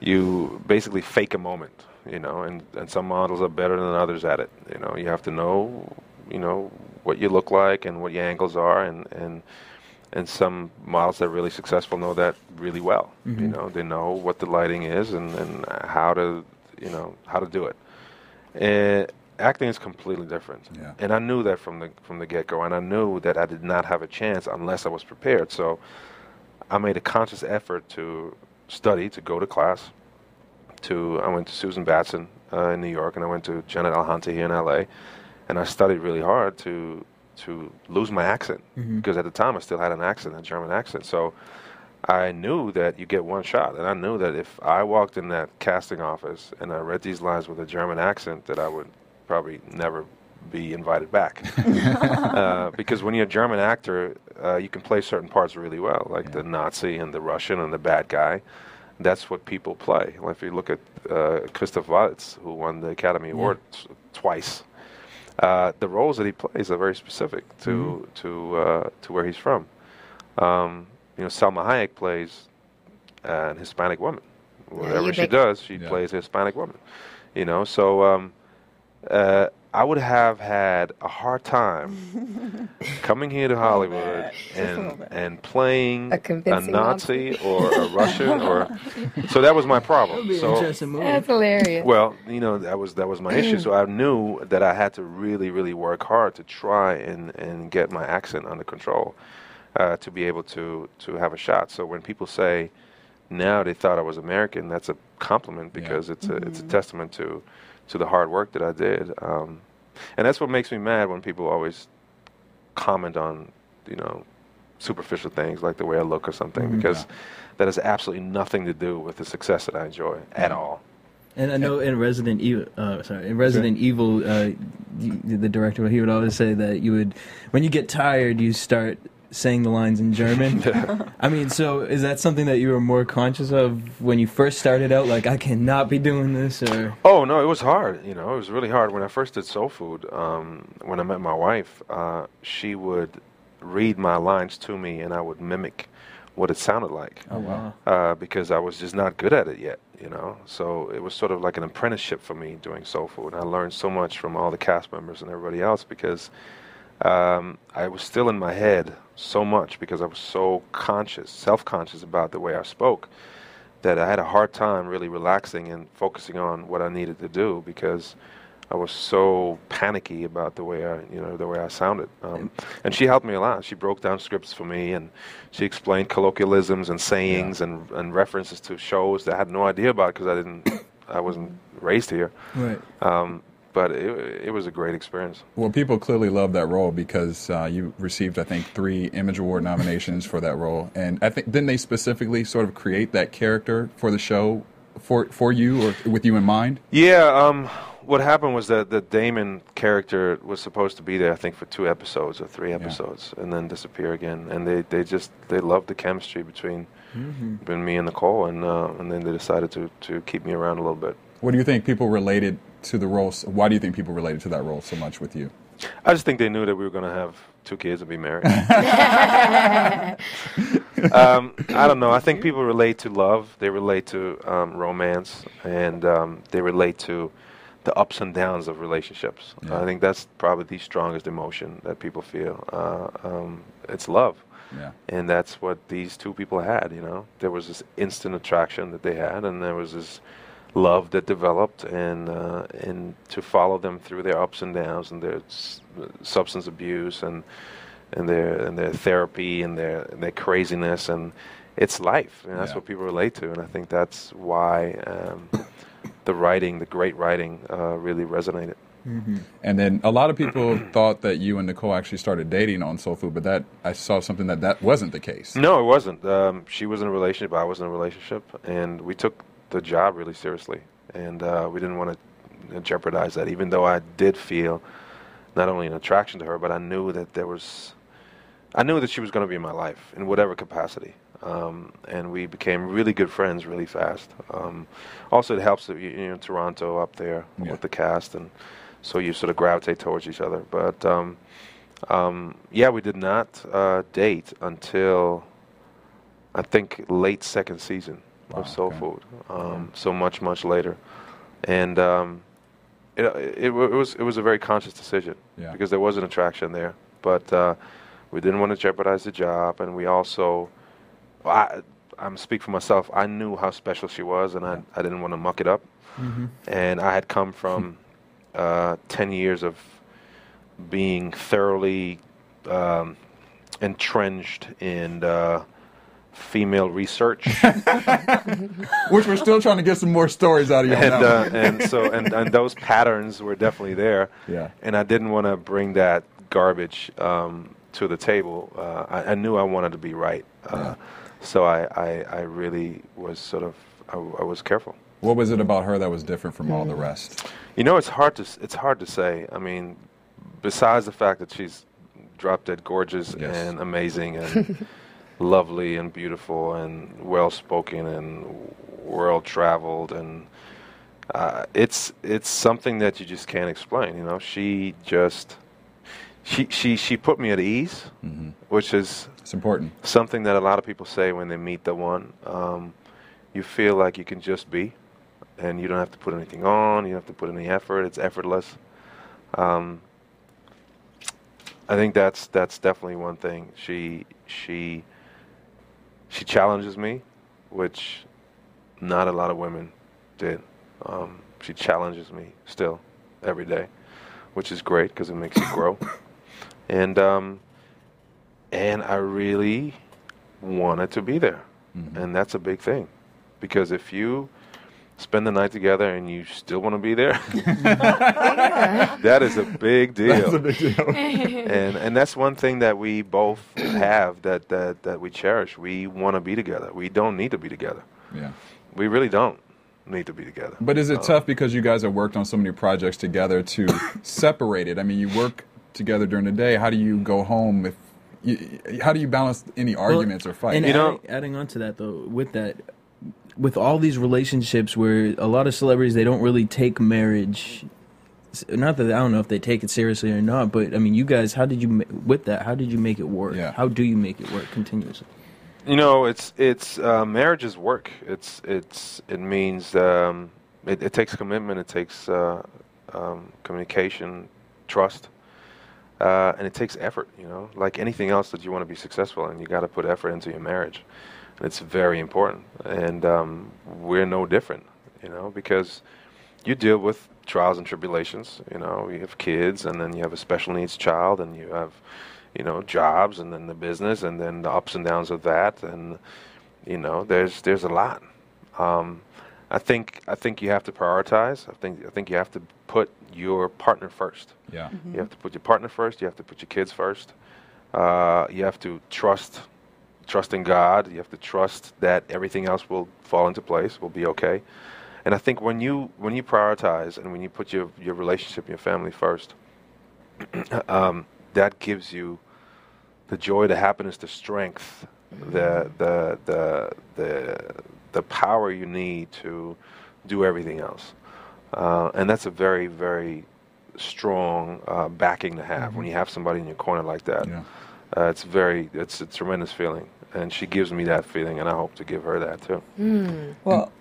you basically fake a moment. You know, and and some models are better than others at it. You know, you have to know you know what you look like and what your angles are, and and and some models that are really successful know that really well. You know, they know what the lighting is and, and how to, you know, how to do it. And acting is completely different. Yeah. And I knew that from the from the get go, and I knew that I did not have a chance unless I was prepared. So I made a conscious effort to study, to go to class. To I went to Susan Batson uh, in New York, and I went to Janet Alhanti here in LA, and I studied really hard to to lose my accent because at the time I still had an accent, a German accent. So I knew that you get one shot, and I knew that if I walked in that casting office and I read these lines with a German accent, that I would probably never be invited back. uh, because when you're a German actor, uh, you can play certain parts really well, like the Nazi and the Russian and the bad guy. That's what people play. Like if you look at uh, Christoph Waltz, who won the Academy Award twice, uh, the roles that he plays are very specific to to uh, to where he's from. Um, you know, Salma Hayek plays an Hispanic woman. Whatever you she does, she Yeah. plays a Hispanic woman. You know, so um, uh, I would have had a hard time coming here to Hollywood Just a little and and playing A a convincing Nazi or a Russian or so that was my problem. So Interesting movie. That's hilarious. well, you know, that was that was my issue. So I knew that I had to really, really work hard to try and, and get my accent under control uh, to be able to to have a shot. So when people say now they thought I was American, that's a compliment Yeah. because it's a it's a testament to to the hard work that I did. Um, and that's what makes me mad when people always comment on, you know, superficial things like the way I look or something because that has absolutely nothing to do with the success that I enjoy at all. And I know in Resident Evil, uh, sorry, in Resident Evil, uh, you, the director he would always say that you would, when you get tired, you start saying the lines in German. I mean, so is that something that you were more conscious of when you first started out? Like, I cannot be doing this, or Oh no, it was hard. You know, it was really hard when I first did Soul Food. Um, when I met my wife, uh, she would read my lines to me, and I would mimic what it sounded like oh wow, uh, because I was just not good at it yet. You know, so it was sort of like an apprenticeship for me doing Soul Food. And I learned so much from all the cast members and everybody else because um, I was still in my head so much because I was so conscious, self-conscious about the way I spoke that I had a hard time really relaxing and focusing on what I needed to do because I was so panicky about the way I, you know, the way I sounded. Um, and she helped me a lot. She broke down scripts for me, and she explained colloquialisms and sayings and, and references to shows that I had no idea about because I didn't, I wasn't raised here. right? Um, but it, it was a great experience. Well, people clearly love that role because uh, you received, I think, three Image Award nominations for that role, and I think didn't they specifically sort of create that character for the show for for you or with you in mind? Yeah, um, what happened was that the Damon character was supposed to be there, I think, for two episodes or three episodes, and then disappear again. And they, they just they loved the chemistry between between me and Nicole, and uh, and then they decided to to keep me around a little bit. What do you think people related to the role? Why do you think people related to that role so much with you? I just think they knew that we were going to have two kids and be married. um, I don't know. I think people relate to love. They relate to um, romance, and um, they relate to the ups and downs of relationships. Yeah. I think that's probably the strongest emotion that people feel. Uh, um, it's love. Yeah. And that's what these two people had, you know. There was this instant attraction that they had, and there was this love that developed, and uh, and to follow them through their ups and downs, and their s- substance abuse, and and their and their therapy, and their and their craziness, and it's life, and that's Yeah. what people relate to, and I think that's why um, the writing, the great writing, uh, really resonated. And then a lot of people thought that you and Nicole actually started dating on Soul Food, but that I saw something that that wasn't the case. No, it wasn't. Um, she was in a relationship. I was in a relationship, and we took the job really seriously, and uh, we didn't want to jeopardize that. Even though I did feel not only an attraction to her, but I knew that there was, I knew that she was going to be in my life in whatever capacity. Um, and we became really good friends really fast. Um, also, it helps that you you know Toronto up there Yeah. with the cast, and so you sort of gravitate towards each other. But um, um, yeah, we did not uh, date until I think late second season Wow, of Soul okay. Food. Um, So much, much later, and um, it, it, it was it was a very conscious decision Yeah. because there was an attraction there, but uh, we didn't want to jeopardize the job, and we also, I, I'm speak for myself. I knew how special she was, and I I didn't want to muck it up, and I had come from uh, ten years of being thoroughly um, entrenched in uh, female research. Which we're still trying to get some more stories out of you. and uh, and so and, and those patterns were definitely there. Yeah. And I didn't want to bring that garbage um, to the table. Uh, I, I knew I wanted to be right. Uh, So I, I I really was sort of I, I was careful. What was it about her that was different from all the rest? You know, it's hard to it's hard to say. I mean, besides the fact that she's drop dead gorgeous Yes. and amazing and lovely and beautiful and well spoken and world traveled and uh, it's it's something that you just can't explain. You know, she just she she she put me at ease, which is It's important. something that a lot of people say when they meet the one. Um, you feel like you can just be, and you don't have to put anything on. You don't have to put any effort. It's effortless. Um, I think that's that's definitely one thing. She she she challenges me, which not a lot of women did. Um, she challenges me still every day, which is great because it makes you grow. And um, and I really wanted to be there, and that's a big thing, because if you spend the night together and you still want to be there, that is a big deal. That's a big deal. and and that's one thing that we both have that that that we cherish. We want to be together. We don't need to be together. yeah. We really don't need to be together. But is it uh, tough because you guys have worked on so many projects together to separate it? I mean, you work together during the day. How do you go home if? You, how do you balance any arguments or fights? And You know- adding, adding on to that though, with that, with all these relationships where a lot of celebrities they don't really take marriage. Not that I don't know if they take it seriously or not, but I mean, you guys, how did you ma- with that? How did you make it work? Yeah. How do you make it work continuously? You know, it's it's uh, marriage is work. It's it's it means um, it, it takes commitment. It takes uh, um, communication, trust, uh, and it takes effort. You know, like anything else that you want to be successful in, you got to put effort into your marriage. And it's very important, and um, we're no different. You know, because you deal with trials and tribulations. You know, you have kids, and then you have a special needs child, and you have, you know, jobs, and then the business, and then the ups and downs of that, and you know, there's there's a lot. Um, I think I think you have to prioritize. I think I think you have to put your partner first. yeah. You have to put your partner first. You have to put your kids first. Uh, you have to trust, trust in God. You have to trust that everything else will fall into place. Will be okay. And I think when you when you prioritize and when you put your your relationship, your family first, um, that gives you the joy, the happiness, the strength, the the the the the power you need to do everything else. Uh, and that's a very very strong uh, backing to have when you have somebody in your corner like that. Yeah. Uh, it's very it's a tremendous feeling, and she gives me that feeling, and I hope to give her that too. Well,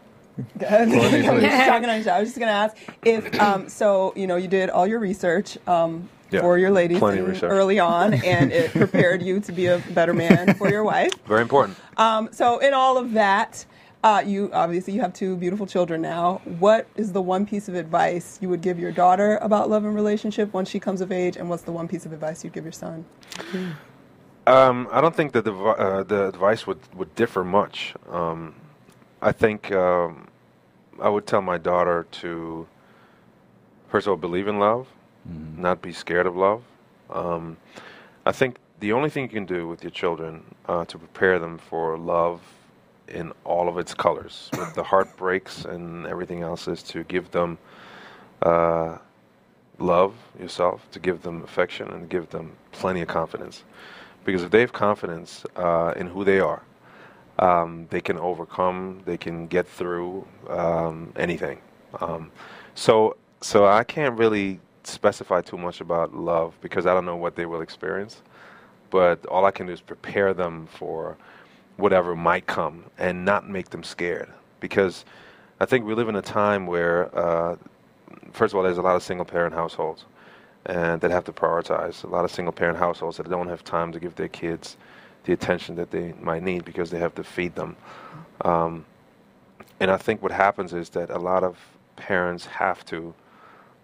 go ahead. ahead. I'm just talking on your show. I was just going to ask if, um, so, you know, you did all your research um, Yeah, for your ladies in- early on, and it prepared you to be a better man for your wife. Very important. Um, so, in all of that, uh, you obviously you have two beautiful children now. What is the one piece of advice you would give your daughter about love and relationship once she comes of age, and what's the one piece of advice you'd give your son? Um, I don't think that the uh, the advice would would differ much. Um, I think um, I would tell my daughter to first of all believe in love, not be scared of love. Um, I think the only thing you can do with your children uh, to prepare them for love in all of its colors, with the heartbreaks and everything else, is to give them uh, love yourself, to give them affection, and give them plenty of confidence. Because if they have confidence uh, in who they are, um, they can overcome, they can get through um, anything. Um, so, so I can't really specify too much about love because I don't know what they will experience. But all I can do is prepare them for whatever might come and not make them scared. Because I think we live in a time where, uh, first of all, there's a lot of single parent households and that have to prioritize. A lot of single parent households that don't have time to give their kids the attention that they might need because they have to feed them. Um, and I think what happens is that a lot of parents have to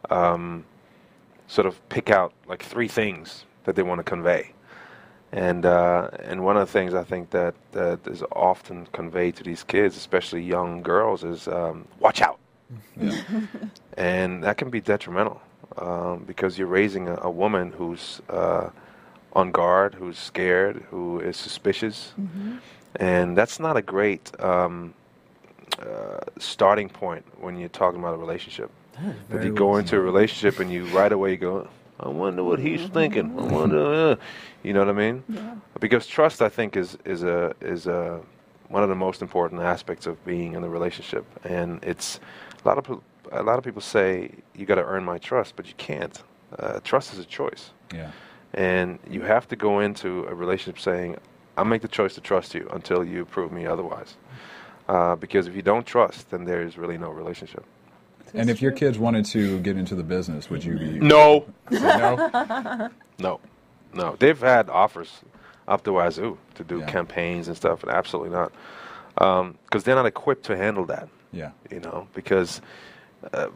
um, sort of pick out like three things that they want to convey. And uh, and one of the things I think that that is often conveyed to these kids, especially young girls, is um, watch out, and that can be detrimental um, because you're raising a, a woman who's uh, on guard, who's scared, who is suspicious, and that's not a great um, uh, starting point when you're talking about a relationship. If you go into a relationship and you right away go, I wonder what he's thinking. I wonder, uh," you know what I mean? Because trust, I think, is is a is a one of the most important aspects of being in a relationship, and it's a lot of a lot of people say you got to earn my trust, but you can't. Uh, trust is a choice, Yeah. and you have to go into a relationship saying, "I'll make the choice to trust you until you prove me otherwise." Uh, because if you don't trust, then there is really no relationship. And if your kids wanted to get into the business, would you be No, no? No, no. They've had offers up the wazoo to do Yeah. campaigns and stuff, and absolutely not, because they're not equipped to handle that. Yeah. You know, because uh,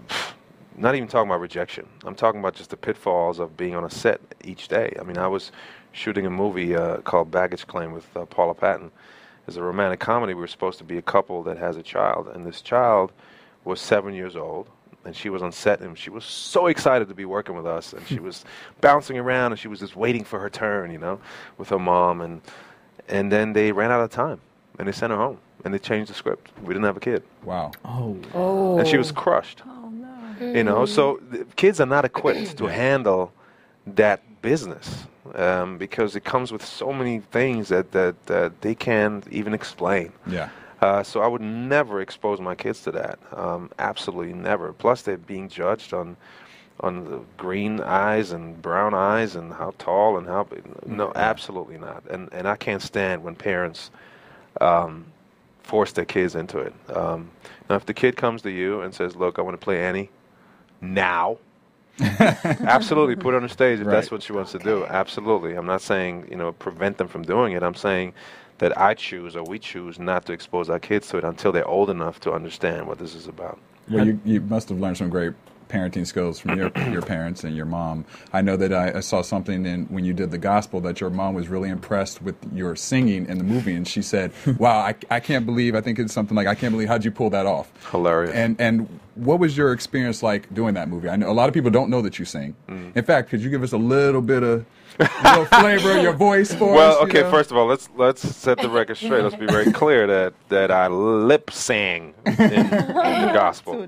not even talking about rejection. I'm talking about just the pitfalls of being on a set each day. I mean, I was shooting a movie uh, called Baggage Claim with uh, Paula Patton. It's a romantic comedy. We were supposed to be a couple that has a child, and this child was seven years old, and she was on set, and she was so excited to be working with us, and she was bouncing around, and she was just waiting for her turn, you know, with her mom, and and then they ran out of time, and they sent her home, and they changed the script. We didn't have a kid, Wow. Oh, Oh. and she was crushed. Oh no. Mm. You know, so the kids are not equipped to handle that business um, because it comes with so many things that, that, that they can't even explain. Yeah. Uh, so I would never expose my kids to that. Um, absolutely never. Plus, they're being judged on on the green eyes and brown eyes and how tall and how big. No, absolutely not. And and I can't stand when parents um, force their kids into it. Um, now, if the kid comes to you and says, "Look, I want to play Annie," now. Absolutely, put her on the stage if that's what she wants to do. Absolutely, I'm not saying you know prevent them from doing it. I'm saying that I choose or we choose not to expose our kids to it until they're old enough to understand what this is about. Well, you, you must have learned some great parenting skills from your your parents and your mom. I know that I, I saw something in when you did the gospel that your mom was really impressed with your singing in the movie, and she said, "Wow, I, I can't believe. I think it's something like I can't believe how'd you pull that off." Hilarious. And and what was your experience like doing that movie? I know a lot of people don't know that you sing. Mm. In fact, could you give us a little bit of little flavor of your voice for us? Well, you okay. know? First of all, let's let's set the record straight. Let's be very clear that that I lip sang in, in the gospel,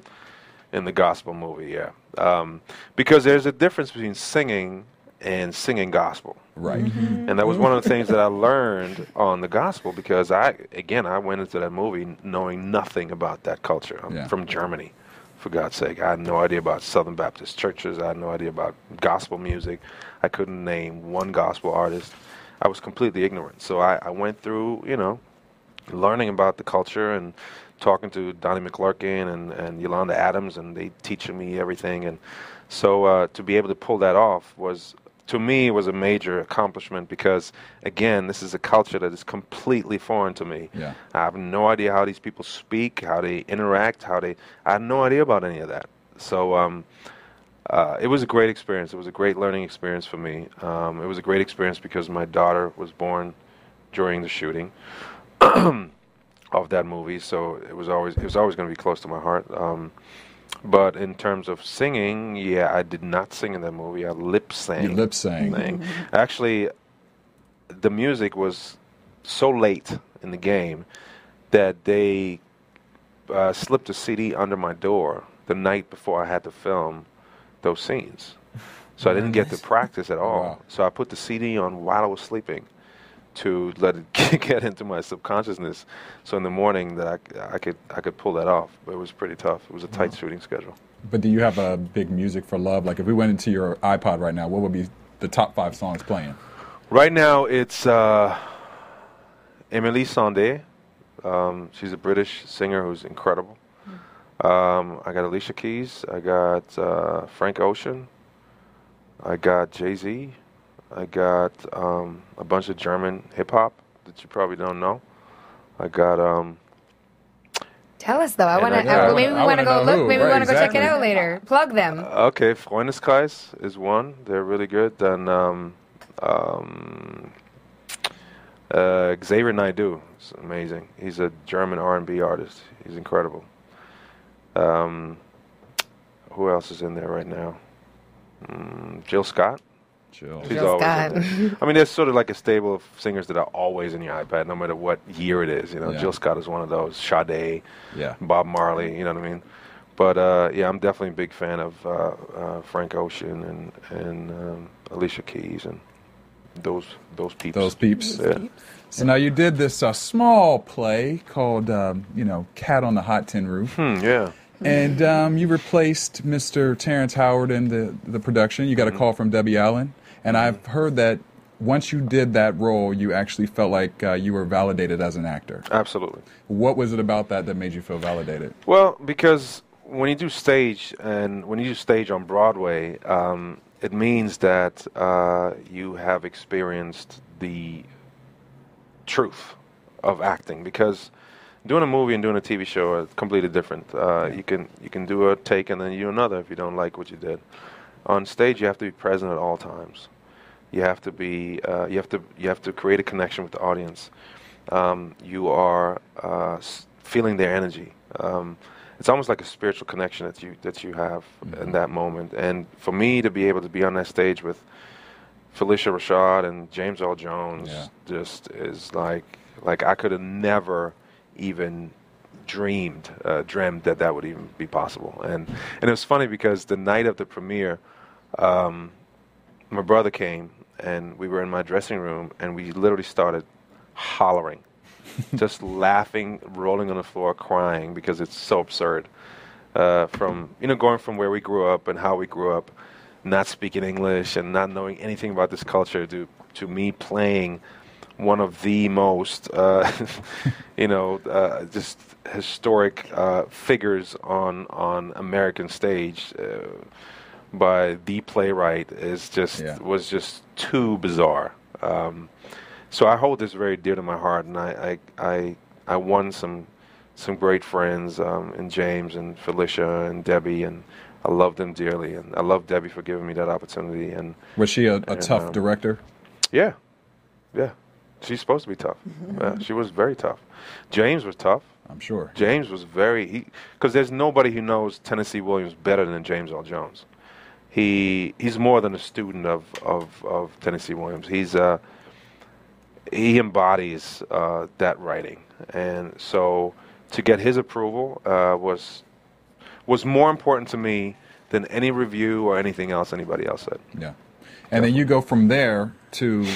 in the gospel movie. Yeah, um, because there's a difference between singing and singing gospel. right. And that was one of the things that I learned on the gospel because I, again, I went into that movie knowing nothing about that culture. I'm Yeah. from Germany, for God's sake. I had no idea about Southern Baptist churches. I had no idea about gospel music. I couldn't name one gospel artist. I was completely ignorant. So I, I went through, you know, learning about the culture and talking to Donnie McClurkin and, and Yolanda Adams, and they teaching me everything. And so uh, to be able to pull that off was, to me, was a major accomplishment because, again, this is a culture that is completely foreign to me. Yeah. I have no idea how these people speak, how they interact, how they. I had no idea about any of that. So um, uh, it was a great experience. It was a great learning experience for me. Um, it was a great experience because my daughter was born during the shooting of that movie, so it was always it was always going to be close to my heart. Um, but in terms of singing, yeah, I did not sing in that movie. I lip sang. You lip sang. Sang. Actually, the music was so late in the game that they uh, slipped a CD under my door the night before I had to film those scenes. So I didn't get to practice at all. Wow. So I put the CD on while I was sleeping to let it get into my subconsciousness. So in the morning that I, I could I could pull that off. But it was pretty tough. It was a tight shooting schedule. But do you have a big music for love? Like if we went into your iPod right now, what would be the top five songs playing? Right now, it's uh, Emeli Sandé. Um, she's a British singer who's incredible. Um, I got Alicia Keys. I got uh, Frank Ocean. I got Jay Z. I got um, a bunch of German hip hop that you probably don't know. I got um, Tell us though. I want to. maybe we wanna- want I to go look. who. Maybe we want to go check it out later. Plug them. okay, Freundeskreis is one. They're really good. Then um, um, Uh, Xavier Naidoo is amazing. He's a German R&B artist. He's incredible. Um, who else is in there right now? Mm, Jill Scott. Chill. She's Jill always Scott. in. I mean, there's sort of like a stable of singers that are always in your iPad, no matter what year it is. You know, Yeah. Jill Scott is one of those. Sade, Yeah. Bob Marley. You know what I mean? But uh, yeah, I'm definitely a big fan of uh, uh, Frank Ocean and and um, Alicia Keys and those those peeps. Those peeps. Yeah. So now you did this uh, small play called, um, you know, Cat on the Hot Tin Roof. Hmm, yeah. And um, you replaced Mr. Terrence Howard in the, the production. You got a call from Debbie Allen. And I've heard that once you did that role, you actually felt like uh, you were validated as an actor. Absolutely. What was it about that that made you feel validated? Well, because when you do stage and when you do stage on Broadway, um, it means that uh, you have experienced the truth of acting. Because doing a movie and doing a TV show are completely different. Uh, you can you can do a take and then you do another if you don't like what you did. On stage, you have to be present at all times. You have to be uh, you have to you have to create a connection with the audience. Um, you are uh, feeling their energy. Um, it's almost like a spiritual connection that you that you have in that moment. And for me to be able to be on that stage with Phylicia Rashad and James Earl Jones Yeah. just is like like I could have never even dreamed uh, dreamed that that would even be possible. And and it was funny because the night of the premiere, um, my brother came and we were in my dressing room and we literally started hollering, just laughing, rolling on the floor, crying because it's so absurd. Uh, from you know going from where we grew up and how we grew up, not speaking English and not knowing anything about this culture to to me playing one of the most uh, you know uh, just historic uh, figures on on American stage uh, by the playwright is just Yeah. was just too bizarre. Um, so I hold this very dear to my heart, and I I I, I won some some great friends um, in James and Phylicia and Debbie, and I love them dearly, and I love Debbie for giving me that opportunity. And Was she a, a And, tough um, director? yeah, yeah, she's supposed to be tough. Yeah, she was very tough. James was tough. I'm sure. James was very because there's nobody who knows Tennessee Williams better than James Earl Jones. He he's more than a student of of, of Tennessee Williams. He's uh he embodies uh, that writing, and so to get his approval uh, was was more important to me than any review or anything else anybody else said. Yeah. And then you go from there to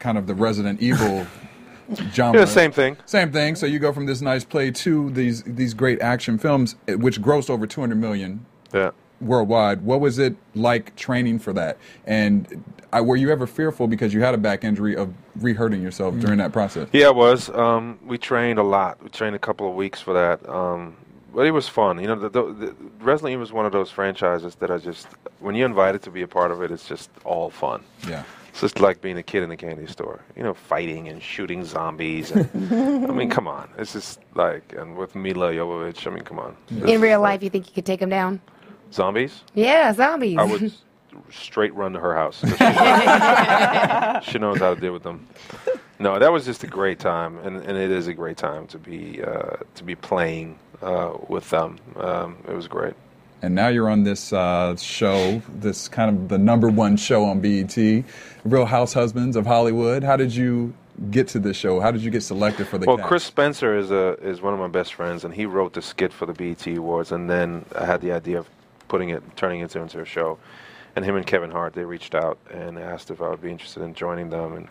kind of the Resident Evil genre. Yeah, same thing. Same thing. So you go from this nice play to these these great action films, eh, which grossed over 200 million Yeah. Worldwide. What was it like training for that? And uh, were you ever fearful because you had a back injury of re-hurting yourself during that process? Yeah, it was. Um, we trained a lot. We trained a couple of weeks for that. Um, but it was fun. You know, the, the, the Resident Evil is one of those franchises that I just, when you're invited to be a part of it, it's just all fun. Yeah. It's just like being a kid in a candy store. You know, fighting and shooting zombies. And, I mean, come on. It's just like, and with Milla Jovovich, I mean, come on. This In is real like- life, you think you could take him down? Zombies? Yeah, zombies. I would straight run to her house. She, she knows how to deal with them. No, that was just a great time, and, and it is a great time to be uh, to be playing uh, with them. Um, it was great. And now you're on this uh, show, this kind of the number one show on BET, Real House Husbands of Hollywood. How did you get to this show? How did you get selected for the Well, cast? Chris Spencer is a is one of my best friends, and he wrote the skit for the BET Awards, and then I had the idea of putting it, turning it into a show. And him and Kevin Hart, they reached out and asked if I would be interested in joining them, and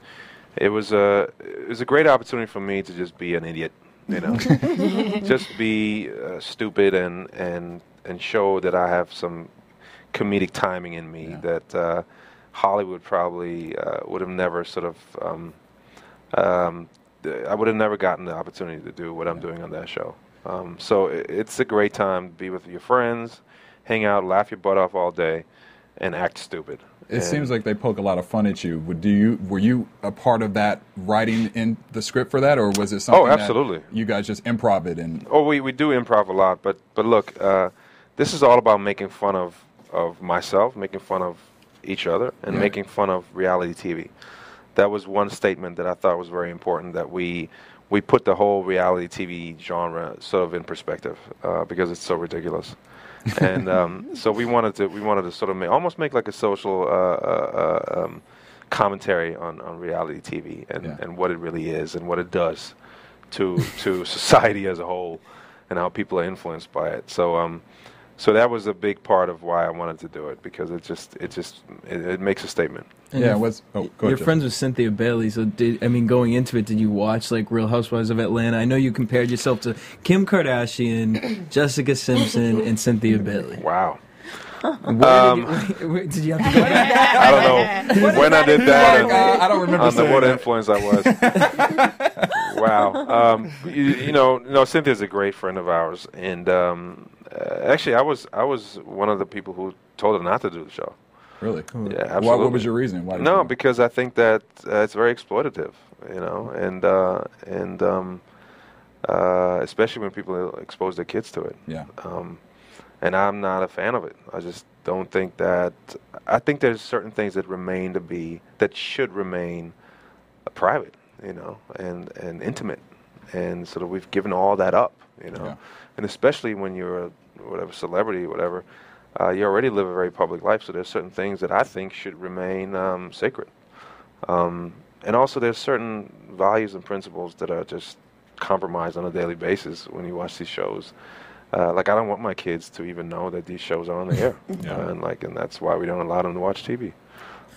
it was a it was a great opportunity for me to just be an idiot, you know, just be uh, stupid and and and show that I have some comedic timing in me Yeah. that uh, Hollywood probably uh, would have never sort of. Um, um, I would have never gotten the opportunity to do what I'm doing on that show. Um, so i it's a great time to be with your friends, hang out, laugh your butt off all day, and act stupid. It And- seems like they poke a lot of fun at you. Do you were you a part of that writing in the script for that, or was it something? Oh, absolutely. you guys just improv it and Oh, we, we do improv a lot, but but look, uh, this is all about making fun of of myself, making fun of each other, and Right. making fun of reality TV. that was one statement that I thought was very important that we we put the whole reality TV genre sort of in perspective uh, because it's so ridiculous. And um, so we wanted to we wanted to sort of make, almost make like a social uh, uh, uh, um, commentary on, on reality TV and, Yeah. and what it really is and what it does to to society as a whole and how people are influenced by it. So um, so that was a big part of why I wanted to do it because it just it just it, it makes a statement. And yeah, you're- what's oh, go You're ahead, friends with Cynthia Bailey, so did I mean going into it? Did you watch like Real Housewives of Atlanta? I know you compared yourself to Kim Kardashian, Jessica Simpson, and Cynthia Bailey. Wow. Where Um, did, you, where, did you have to go back? I don't know when I did that. and- Uh, I don't remember on the saying what that. influence I was. wow. Um, you, you know, you know, Cynthia's a great friend of ours, and um, actually, I was I was one of the people who told her not to do the show. Really? Cool. Yeah, Why, absolutely. what was your reason? Why No, you- because I think that uh, it's very exploitative, you know, and uh, and um, uh, especially when people expose their kids to it. yeah. Um, and I'm not a fan of it. I just don't think that. I think there's certain things that remain to be that should remain uh, private, you know, and and intimate, and sort of we've given all that up, you know, Yeah. And especially when you're a whatever celebrity, whatever, uh, you already live a very public life. So there's certain things that I think should remain um, sacred, um, and also there's certain values and principles that are just compromised on a daily basis when you watch these shows. Uh, like I don't want my kids to even know that these shows are on the air, Yeah. uh, and like, and that's why we don't allow them to watch TV.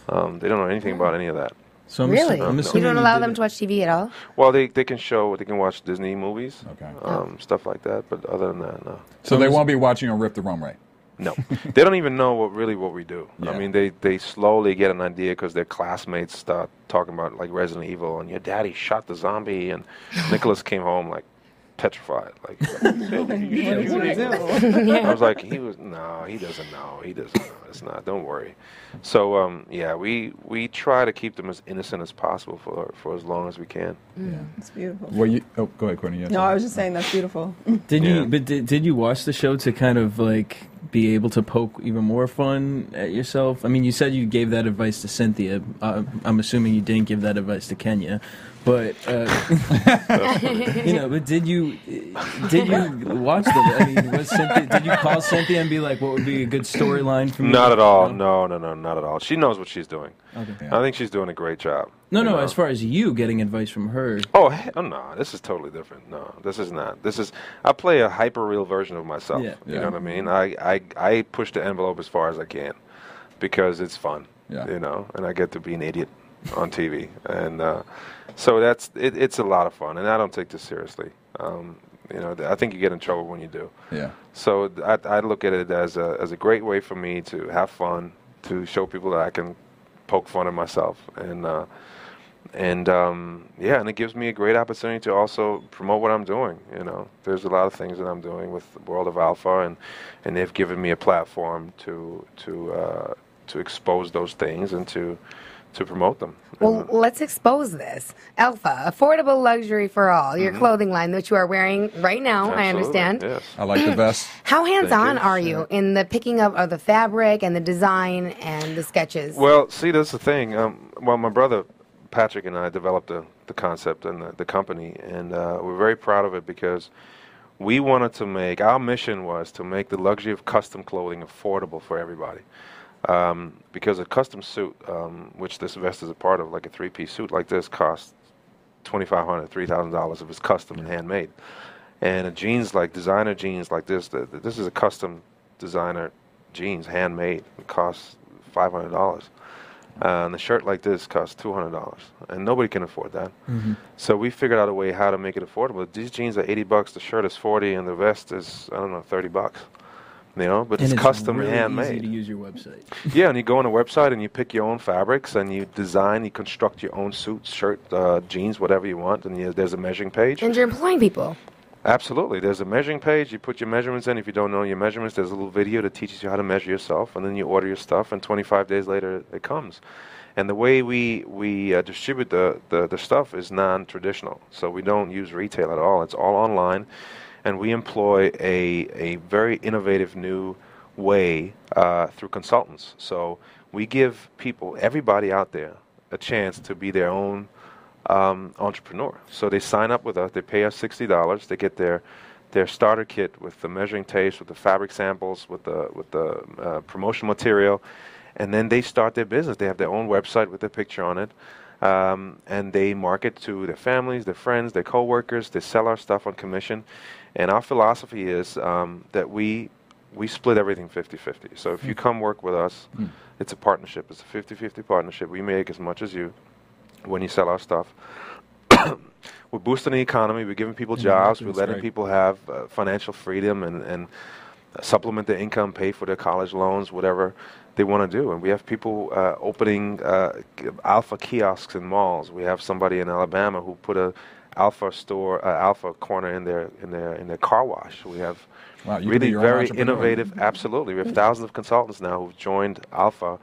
Um, they don't know anything about any of that. So I'm Really? assu- I'm You assuming You don't allow did them it- to watch TV at all? Well, they they can show, they can watch Disney movies, Okay. um, stuff like that. But other than that, no, So they won't be watching on Rip the Room Right. no, they don't even know what really what we do. Yeah. I mean, they they slowly get an idea because their classmates start talking about like Resident Evil and your daddy shot the zombie, and Nicholas came home like petrified, like. I was like, he was no, he doesn't know. He doesn't know. It's not. Don't worry. So um, yeah, we we try to keep them as innocent as possible for for as long as we can. Yeah. It's beautiful. Well, you. Oh, go ahead, Courtney. Yes, No, I was just saying that's beautiful. Did Yeah. you? But did, did you watch the show to kind of like be able to poke even more fun at yourself? I mean, you said you gave that advice to Cynthia. Uh, I'm assuming you didn't give that advice to Kenya, but uh, you know. But did you? Did you watch the? I mean, was Cynthia? Did you call Cynthia and be like, "What would be a good storyline for me?" Not at all. No, no, no, not at all. She knows what she's doing. Okay. Yeah. I think she's doing a great job. No, no. know? As far as you getting advice from her, Oh, oh no, this is totally different. No, this is not. This is I play a hyper real version of myself. Yeah. You Yeah. know what I mean? I, I I push the envelope as far as I can because it's fun. Yeah. You know, and I get to be an idiot on TV, and uh, so that's it, it's a lot of fun, and I don't take this seriously. Um, you know, I think you get in trouble when you do. Yeah. So I, I look at it as a as a great way for me to have fun, to show people that I can poke fun at myself, and uh, and um, yeah, and it gives me a great opportunity to also promote what I'm doing. You know, there's a lot of things that I'm doing with the World of Alpha, and and they've given me a platform to to uh, to expose those things and to to promote them. Well, And- let's expose this. Alpha, affordable luxury for all. Your clothing line that you are wearing right now, I Mm-hmm. Understand. Yes. I like the vest. How hands on are you in the picking up of the fabric and the design and the sketches? Well, see, that's the thing. Um, well, my brother Patrick and I developed the, the concept and the, the company, and uh, we're very proud of it because we wanted to make our mission was to make the luxury of custom clothing affordable for everybody. Um, because a custom suit, um, which this vest is a part of, like a three-piece suit like this, costs twenty-five hundred, three thousand dollars if it's custom and handmade. And a jeans like designer jeans like this, th- th- this is a custom designer jeans, handmade. It costs five hundred dollars. Uh, and a shirt like this costs two hundred dollars, and nobody can afford that. So we figured out a way how to make it affordable. These jeans are eighty bucks, the shirt is forty, and the vest is I don't know thirty bucks. You know, but and it's, custom really handmade. Easy to use your website. Yeah, and you go on a website and you pick your own fabrics and you design, you construct your own suits, shirt, uh, jeans, whatever you want, and you, there's a measuring page. and you're employing people. Absolutely, there's a measuring page. You put your measurements in. If you don't know your measurements, there's a little video that teaches you how to measure yourself, and then you order your stuff, and 25 days later it comes. And the way we we uh, distribute the, the the stuff is non-traditional, so we don't use retail at all. It's all online, and we employ a a very innovative new way uh, through consultants. So we give people, everybody out there, a chance to be their own um, entrepreneur. So they sign up with us. They pay us sixty dollars. They get their their starter kit with the measuring tapes, with the fabric samples, with the with the uh, promotional material, and then they start their business. They have their own website with their picture on it, um, and they market to their families, their friends, their coworkers. They sell our stuff on commission, and our philosophy is um, that we we split everything 50-50. So if you come work with us, it's a partnership. It's a 50-50 partnership. We make as much as you when you sell our stuff. we're boosting the economy. We're giving people jobs. We're letting great. people have uh, financial freedom and, and supplement their income, pay for their college loans, whatever they want to do. And we have people uh, opening uh, alpha kiosks in malls. We have somebody in Alabama who put a alpha store, uh, alpha corner in their in their in their car wash. We have Wow, you can be really very innovative. Absolutely, we have thousands of consultants now who've joined Alpha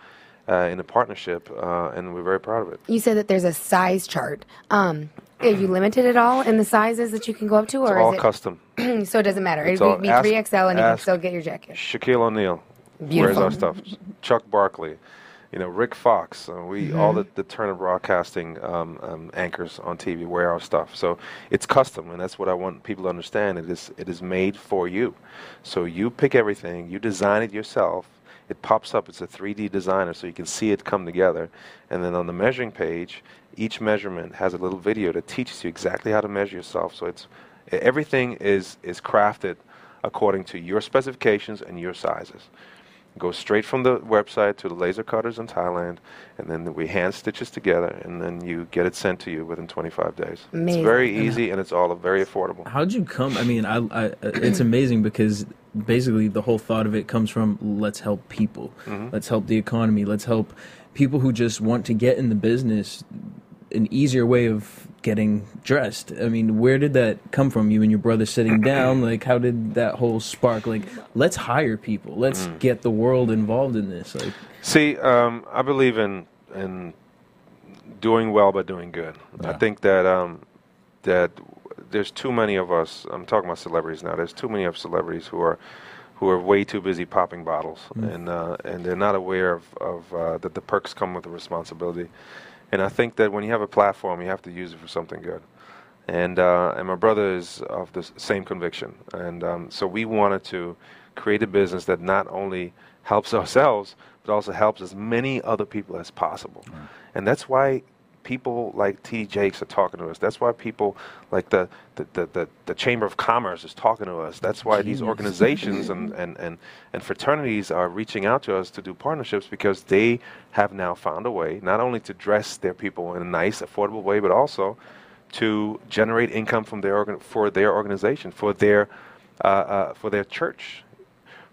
uh, in a partnership, uh, and we're very proud of it. You said that there's a size chart. Um, are you limited at all in the sizes that you can go up to, or It's all is custom. so it doesn't matter? It's It would be 3XL and you can still get your jacket. Shaquille O'Neal wears our stuff. Chuck Barkley, you know, Rick Fox. Uh, we all the, the Turner Broadcasting um, um, anchors on TV wear our stuff. So it's custom, and that's what I want people to understand. It is it is made for you. So you pick everything, you design it yourself. It pops up. It's a 3D designer, so you can see it come together. And then on the measuring page, each measurement has a little video that teaches you exactly how to measure yourself. So it's everything is is crafted according to your specifications and your sizes. Go straight from the website to the laser cutters in Thailand, and then we hand stitches together, and then you get it sent to you within 25 days. Amazing. It's very easy, and it's all very affordable. How'd you come? I mean, I, I it's amazing because basically the whole thought of it comes from let's help people, let's help the economy, let's help people who just want to get in the business an easier way of getting dressed. I mean, where did that come from? You and your brother sitting down, like how did that whole spark? Like, let's hire people, let's get the world involved in this. Like, See, um, I believe in in doing well by doing good. I think that um, that there's too many of us. I'm talking about celebrities now. There's too many of celebrities who are who are way too busy popping bottles, and uh, and they're not aware of of uh, that the perks come with the responsibility. And I think that when you have a platform, you have to use it for something good. And uh, and my brother is of the same conviction, and um, so we wanted to create a business that not only helps ourselves but also helps as many other people as possible. And that's why people like T. Jakes are talking to us. That's why people like the the, the, the, the Chamber of Commerce is talking to us. That's why these organizations and, and, and, and fraternities are reaching out to us to do partnerships because they have now found a way not only to dress their people in a nice, affordable way, but also to generate income from their organ- for their organization, for their uh, uh, for their church,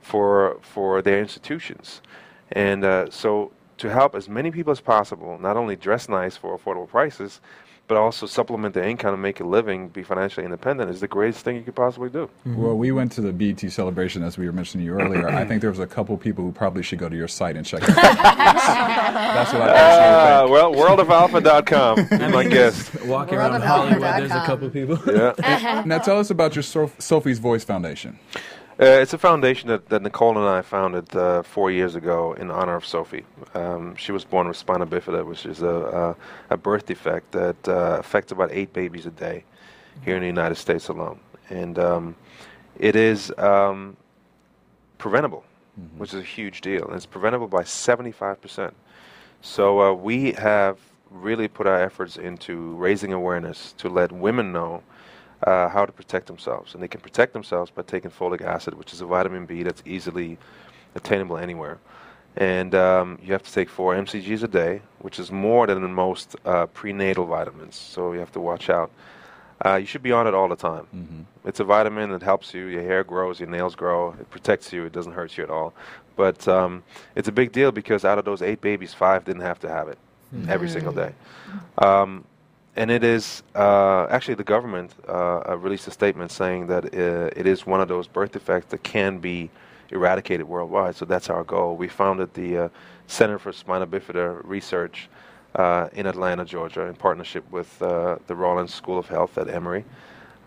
for for their institutions, and uh, so to help as many people as possible, not only dress nice for affordable prices, but also supplement their income and make a living, be financially independent, is the greatest thing you could possibly do. Well, we went to the BET celebration as we were mentioning you earlier. I think there was a couple people who probably should go to your site and check it out. That's what I Uh, personally well, worldofalpha.com. Be my guest. walking World around Hollywood, there's a couple people. Yeah. think. Now, tell us about your Sof- Sophie's Voice Foundation. Uh, it's a foundation that, that Nicole and I founded uh, four years ago in honor of Sophie. Um, she was born with spina bifida, which is a, a, a birth defect that uh, affects about eight babies a day here in the United States alone. And um, it is um, preventable, which is a huge deal. And it's preventable by 75%. So uh, we have really put our efforts into raising awareness to let women know uh, how to protect themselves. And they can protect themselves by taking folic acid, which is a vitamin B that's easily attainable anywhere. And um, you have to take four mcgs a day, which is more than most uh, prenatal vitamins. So you have to watch out. Uh, you should be on it all the time. It's a vitamin that helps you. Your hair grows, your nails grow. It protects you. It doesn't hurt you at all. But um, it's a big deal because out of those eight babies, five didn't have to have it every single day. Um, and it is uh, actually the government uh, uh, released a statement saying that uh, it is one of those birth defects that can be eradicated worldwide. So that's our goal. We founded the uh, Center for Spina Bifida Research in Atlanta, Georgia, in partnership with the Rollins School of Health at Emory,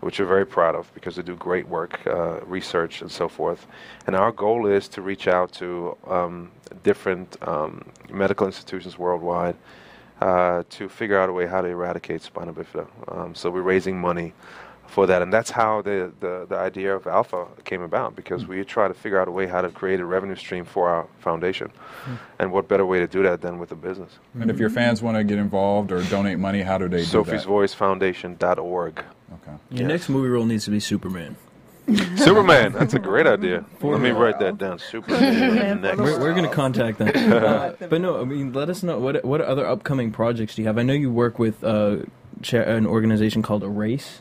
which we're very proud of because they do great work, research, and so forth. And our goal is to reach out to um, different um, medical institutions worldwide uh, to figure out a way how to eradicate spina bifida. Um, so we're raising money for that, and that's how the, the, the idea of Alpha came about because we try to figure out a way how to create a revenue stream for our foundation, and what better way to do that than with a business? And if your fans want to get involved or donate money, how do they do Sophie's that? Voice Foundation.org. Okay. Your Yes. next movie role needs to be Superman. Superman, that's a great idea. Let me write that down. Superman next. We're, we're gonna contact them. Uh, but no, I mean, let us know what what other upcoming projects do you have? I know you work with uh, an organization called Erase.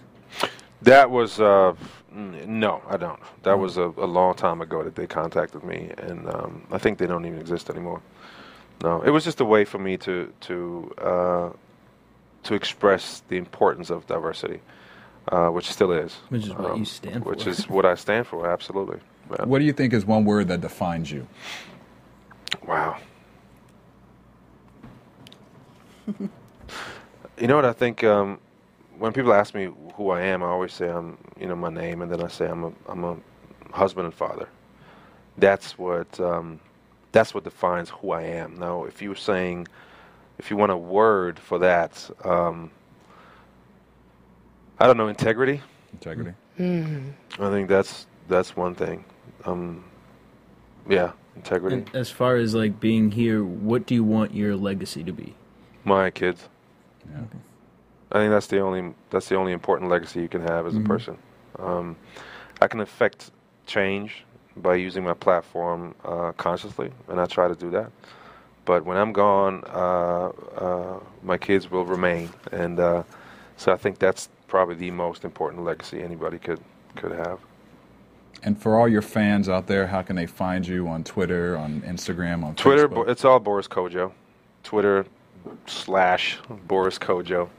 That was uh, no, I don't. That was a, a long time ago that they contacted me, and um, I think they don't even exist anymore. No, it was just a way for me to to uh, to express the importance of diversity, uh, which still is, Um, Which is what you stand for. which is what I stand for. Absolutely. Yeah. What do you think is one word that defines you? Wow. you know what I think? Um, when people ask me who I am, I always say I'm, you know, my name, and then I say I'm a, I'm a husband and father. That's what, um, that's what defines who I am. Now, if you were saying, if you want a word for that, um, I don't know, integrity. Integrity. I think that's that's one thing. Um, yeah, integrity. And as far as like being here, what do you want your legacy to be? My kids. Yeah. I think that's the only that's the only important legacy you can have as a person. Um, I can affect change by using my platform uh, consciously, and I try to do that. But when I'm gone, uh, uh, my kids will remain, and uh, so I think that's probably the most important legacy anybody could could have. And for all your fans out there, how can they find you on Twitter, on Instagram, on Twitter, Facebook? It's all Boris Kodjoe. Twitter slash Boris Kodjoe.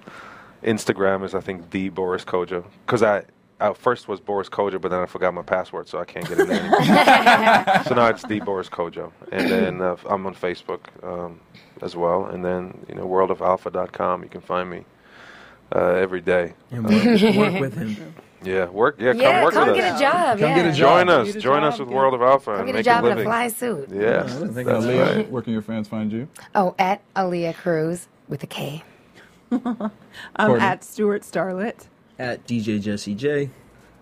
Instagram is I think the Boris Kodjoe because I. I first was Boris Kodjoe, but then I forgot my password, so I can't get in there anymore. so now it's the Boris Kodjoe, and then uh, I'm on Facebook um, as well, and then you know worldofalpha.com. You can find me uh, every day. And work, work with him. Yeah, work. Yeah, come Yeah, work come with get us. a job. Come yeah. get a job. Join Get us. a Join us with World of Alpha Come and get a make job a in a living. fly suit. Yes, I think that's that's Aaliyah, right. where can your fans find you? Oh, at Aaliyah Cruz with a K. I'm Courtney. at Stuart Starlet. At DJ Jesse J.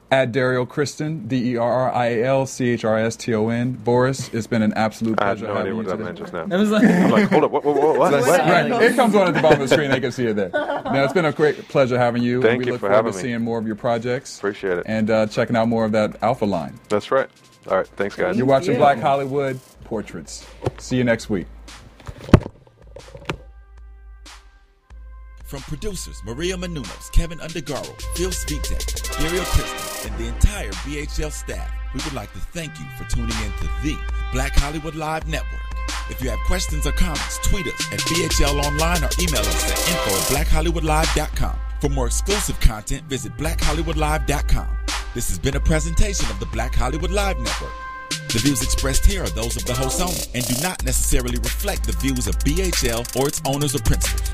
At Derrial Christon, D E R R I A L C H R S T O N. Boris, it's been an absolute pleasure. I had pleasure no idea what you that meant just now. I was like, I'm like, hold up, what, what, what, what? That's what? right. Right, it comes on at the bottom of the screen. They can see it there. Now, it's been a great pleasure having you. Thank we you look for forward having to me. seeing more of your projects. Appreciate it. And uh, checking out more of that Alpha line. That's right. All right, thanks, guys. You're watching you. Black Hollywood Portraits. See you next week. From producers Maria Menounos, Kevin Undergaro, Phil Svitek, Derrial Christon, and the entire BHL staff, we would like to thank you for tuning in to the Black Hollywood Live Network. If you have questions or comments, tweet us at BHL Online or email us at info at blackhollywoodlive.com. For more exclusive content, visit blackhollywoodlive.com. This has been a presentation of the Black Hollywood Live Network. The views expressed here are those of the host only and do not necessarily reflect the views of BHL or its owners or principals.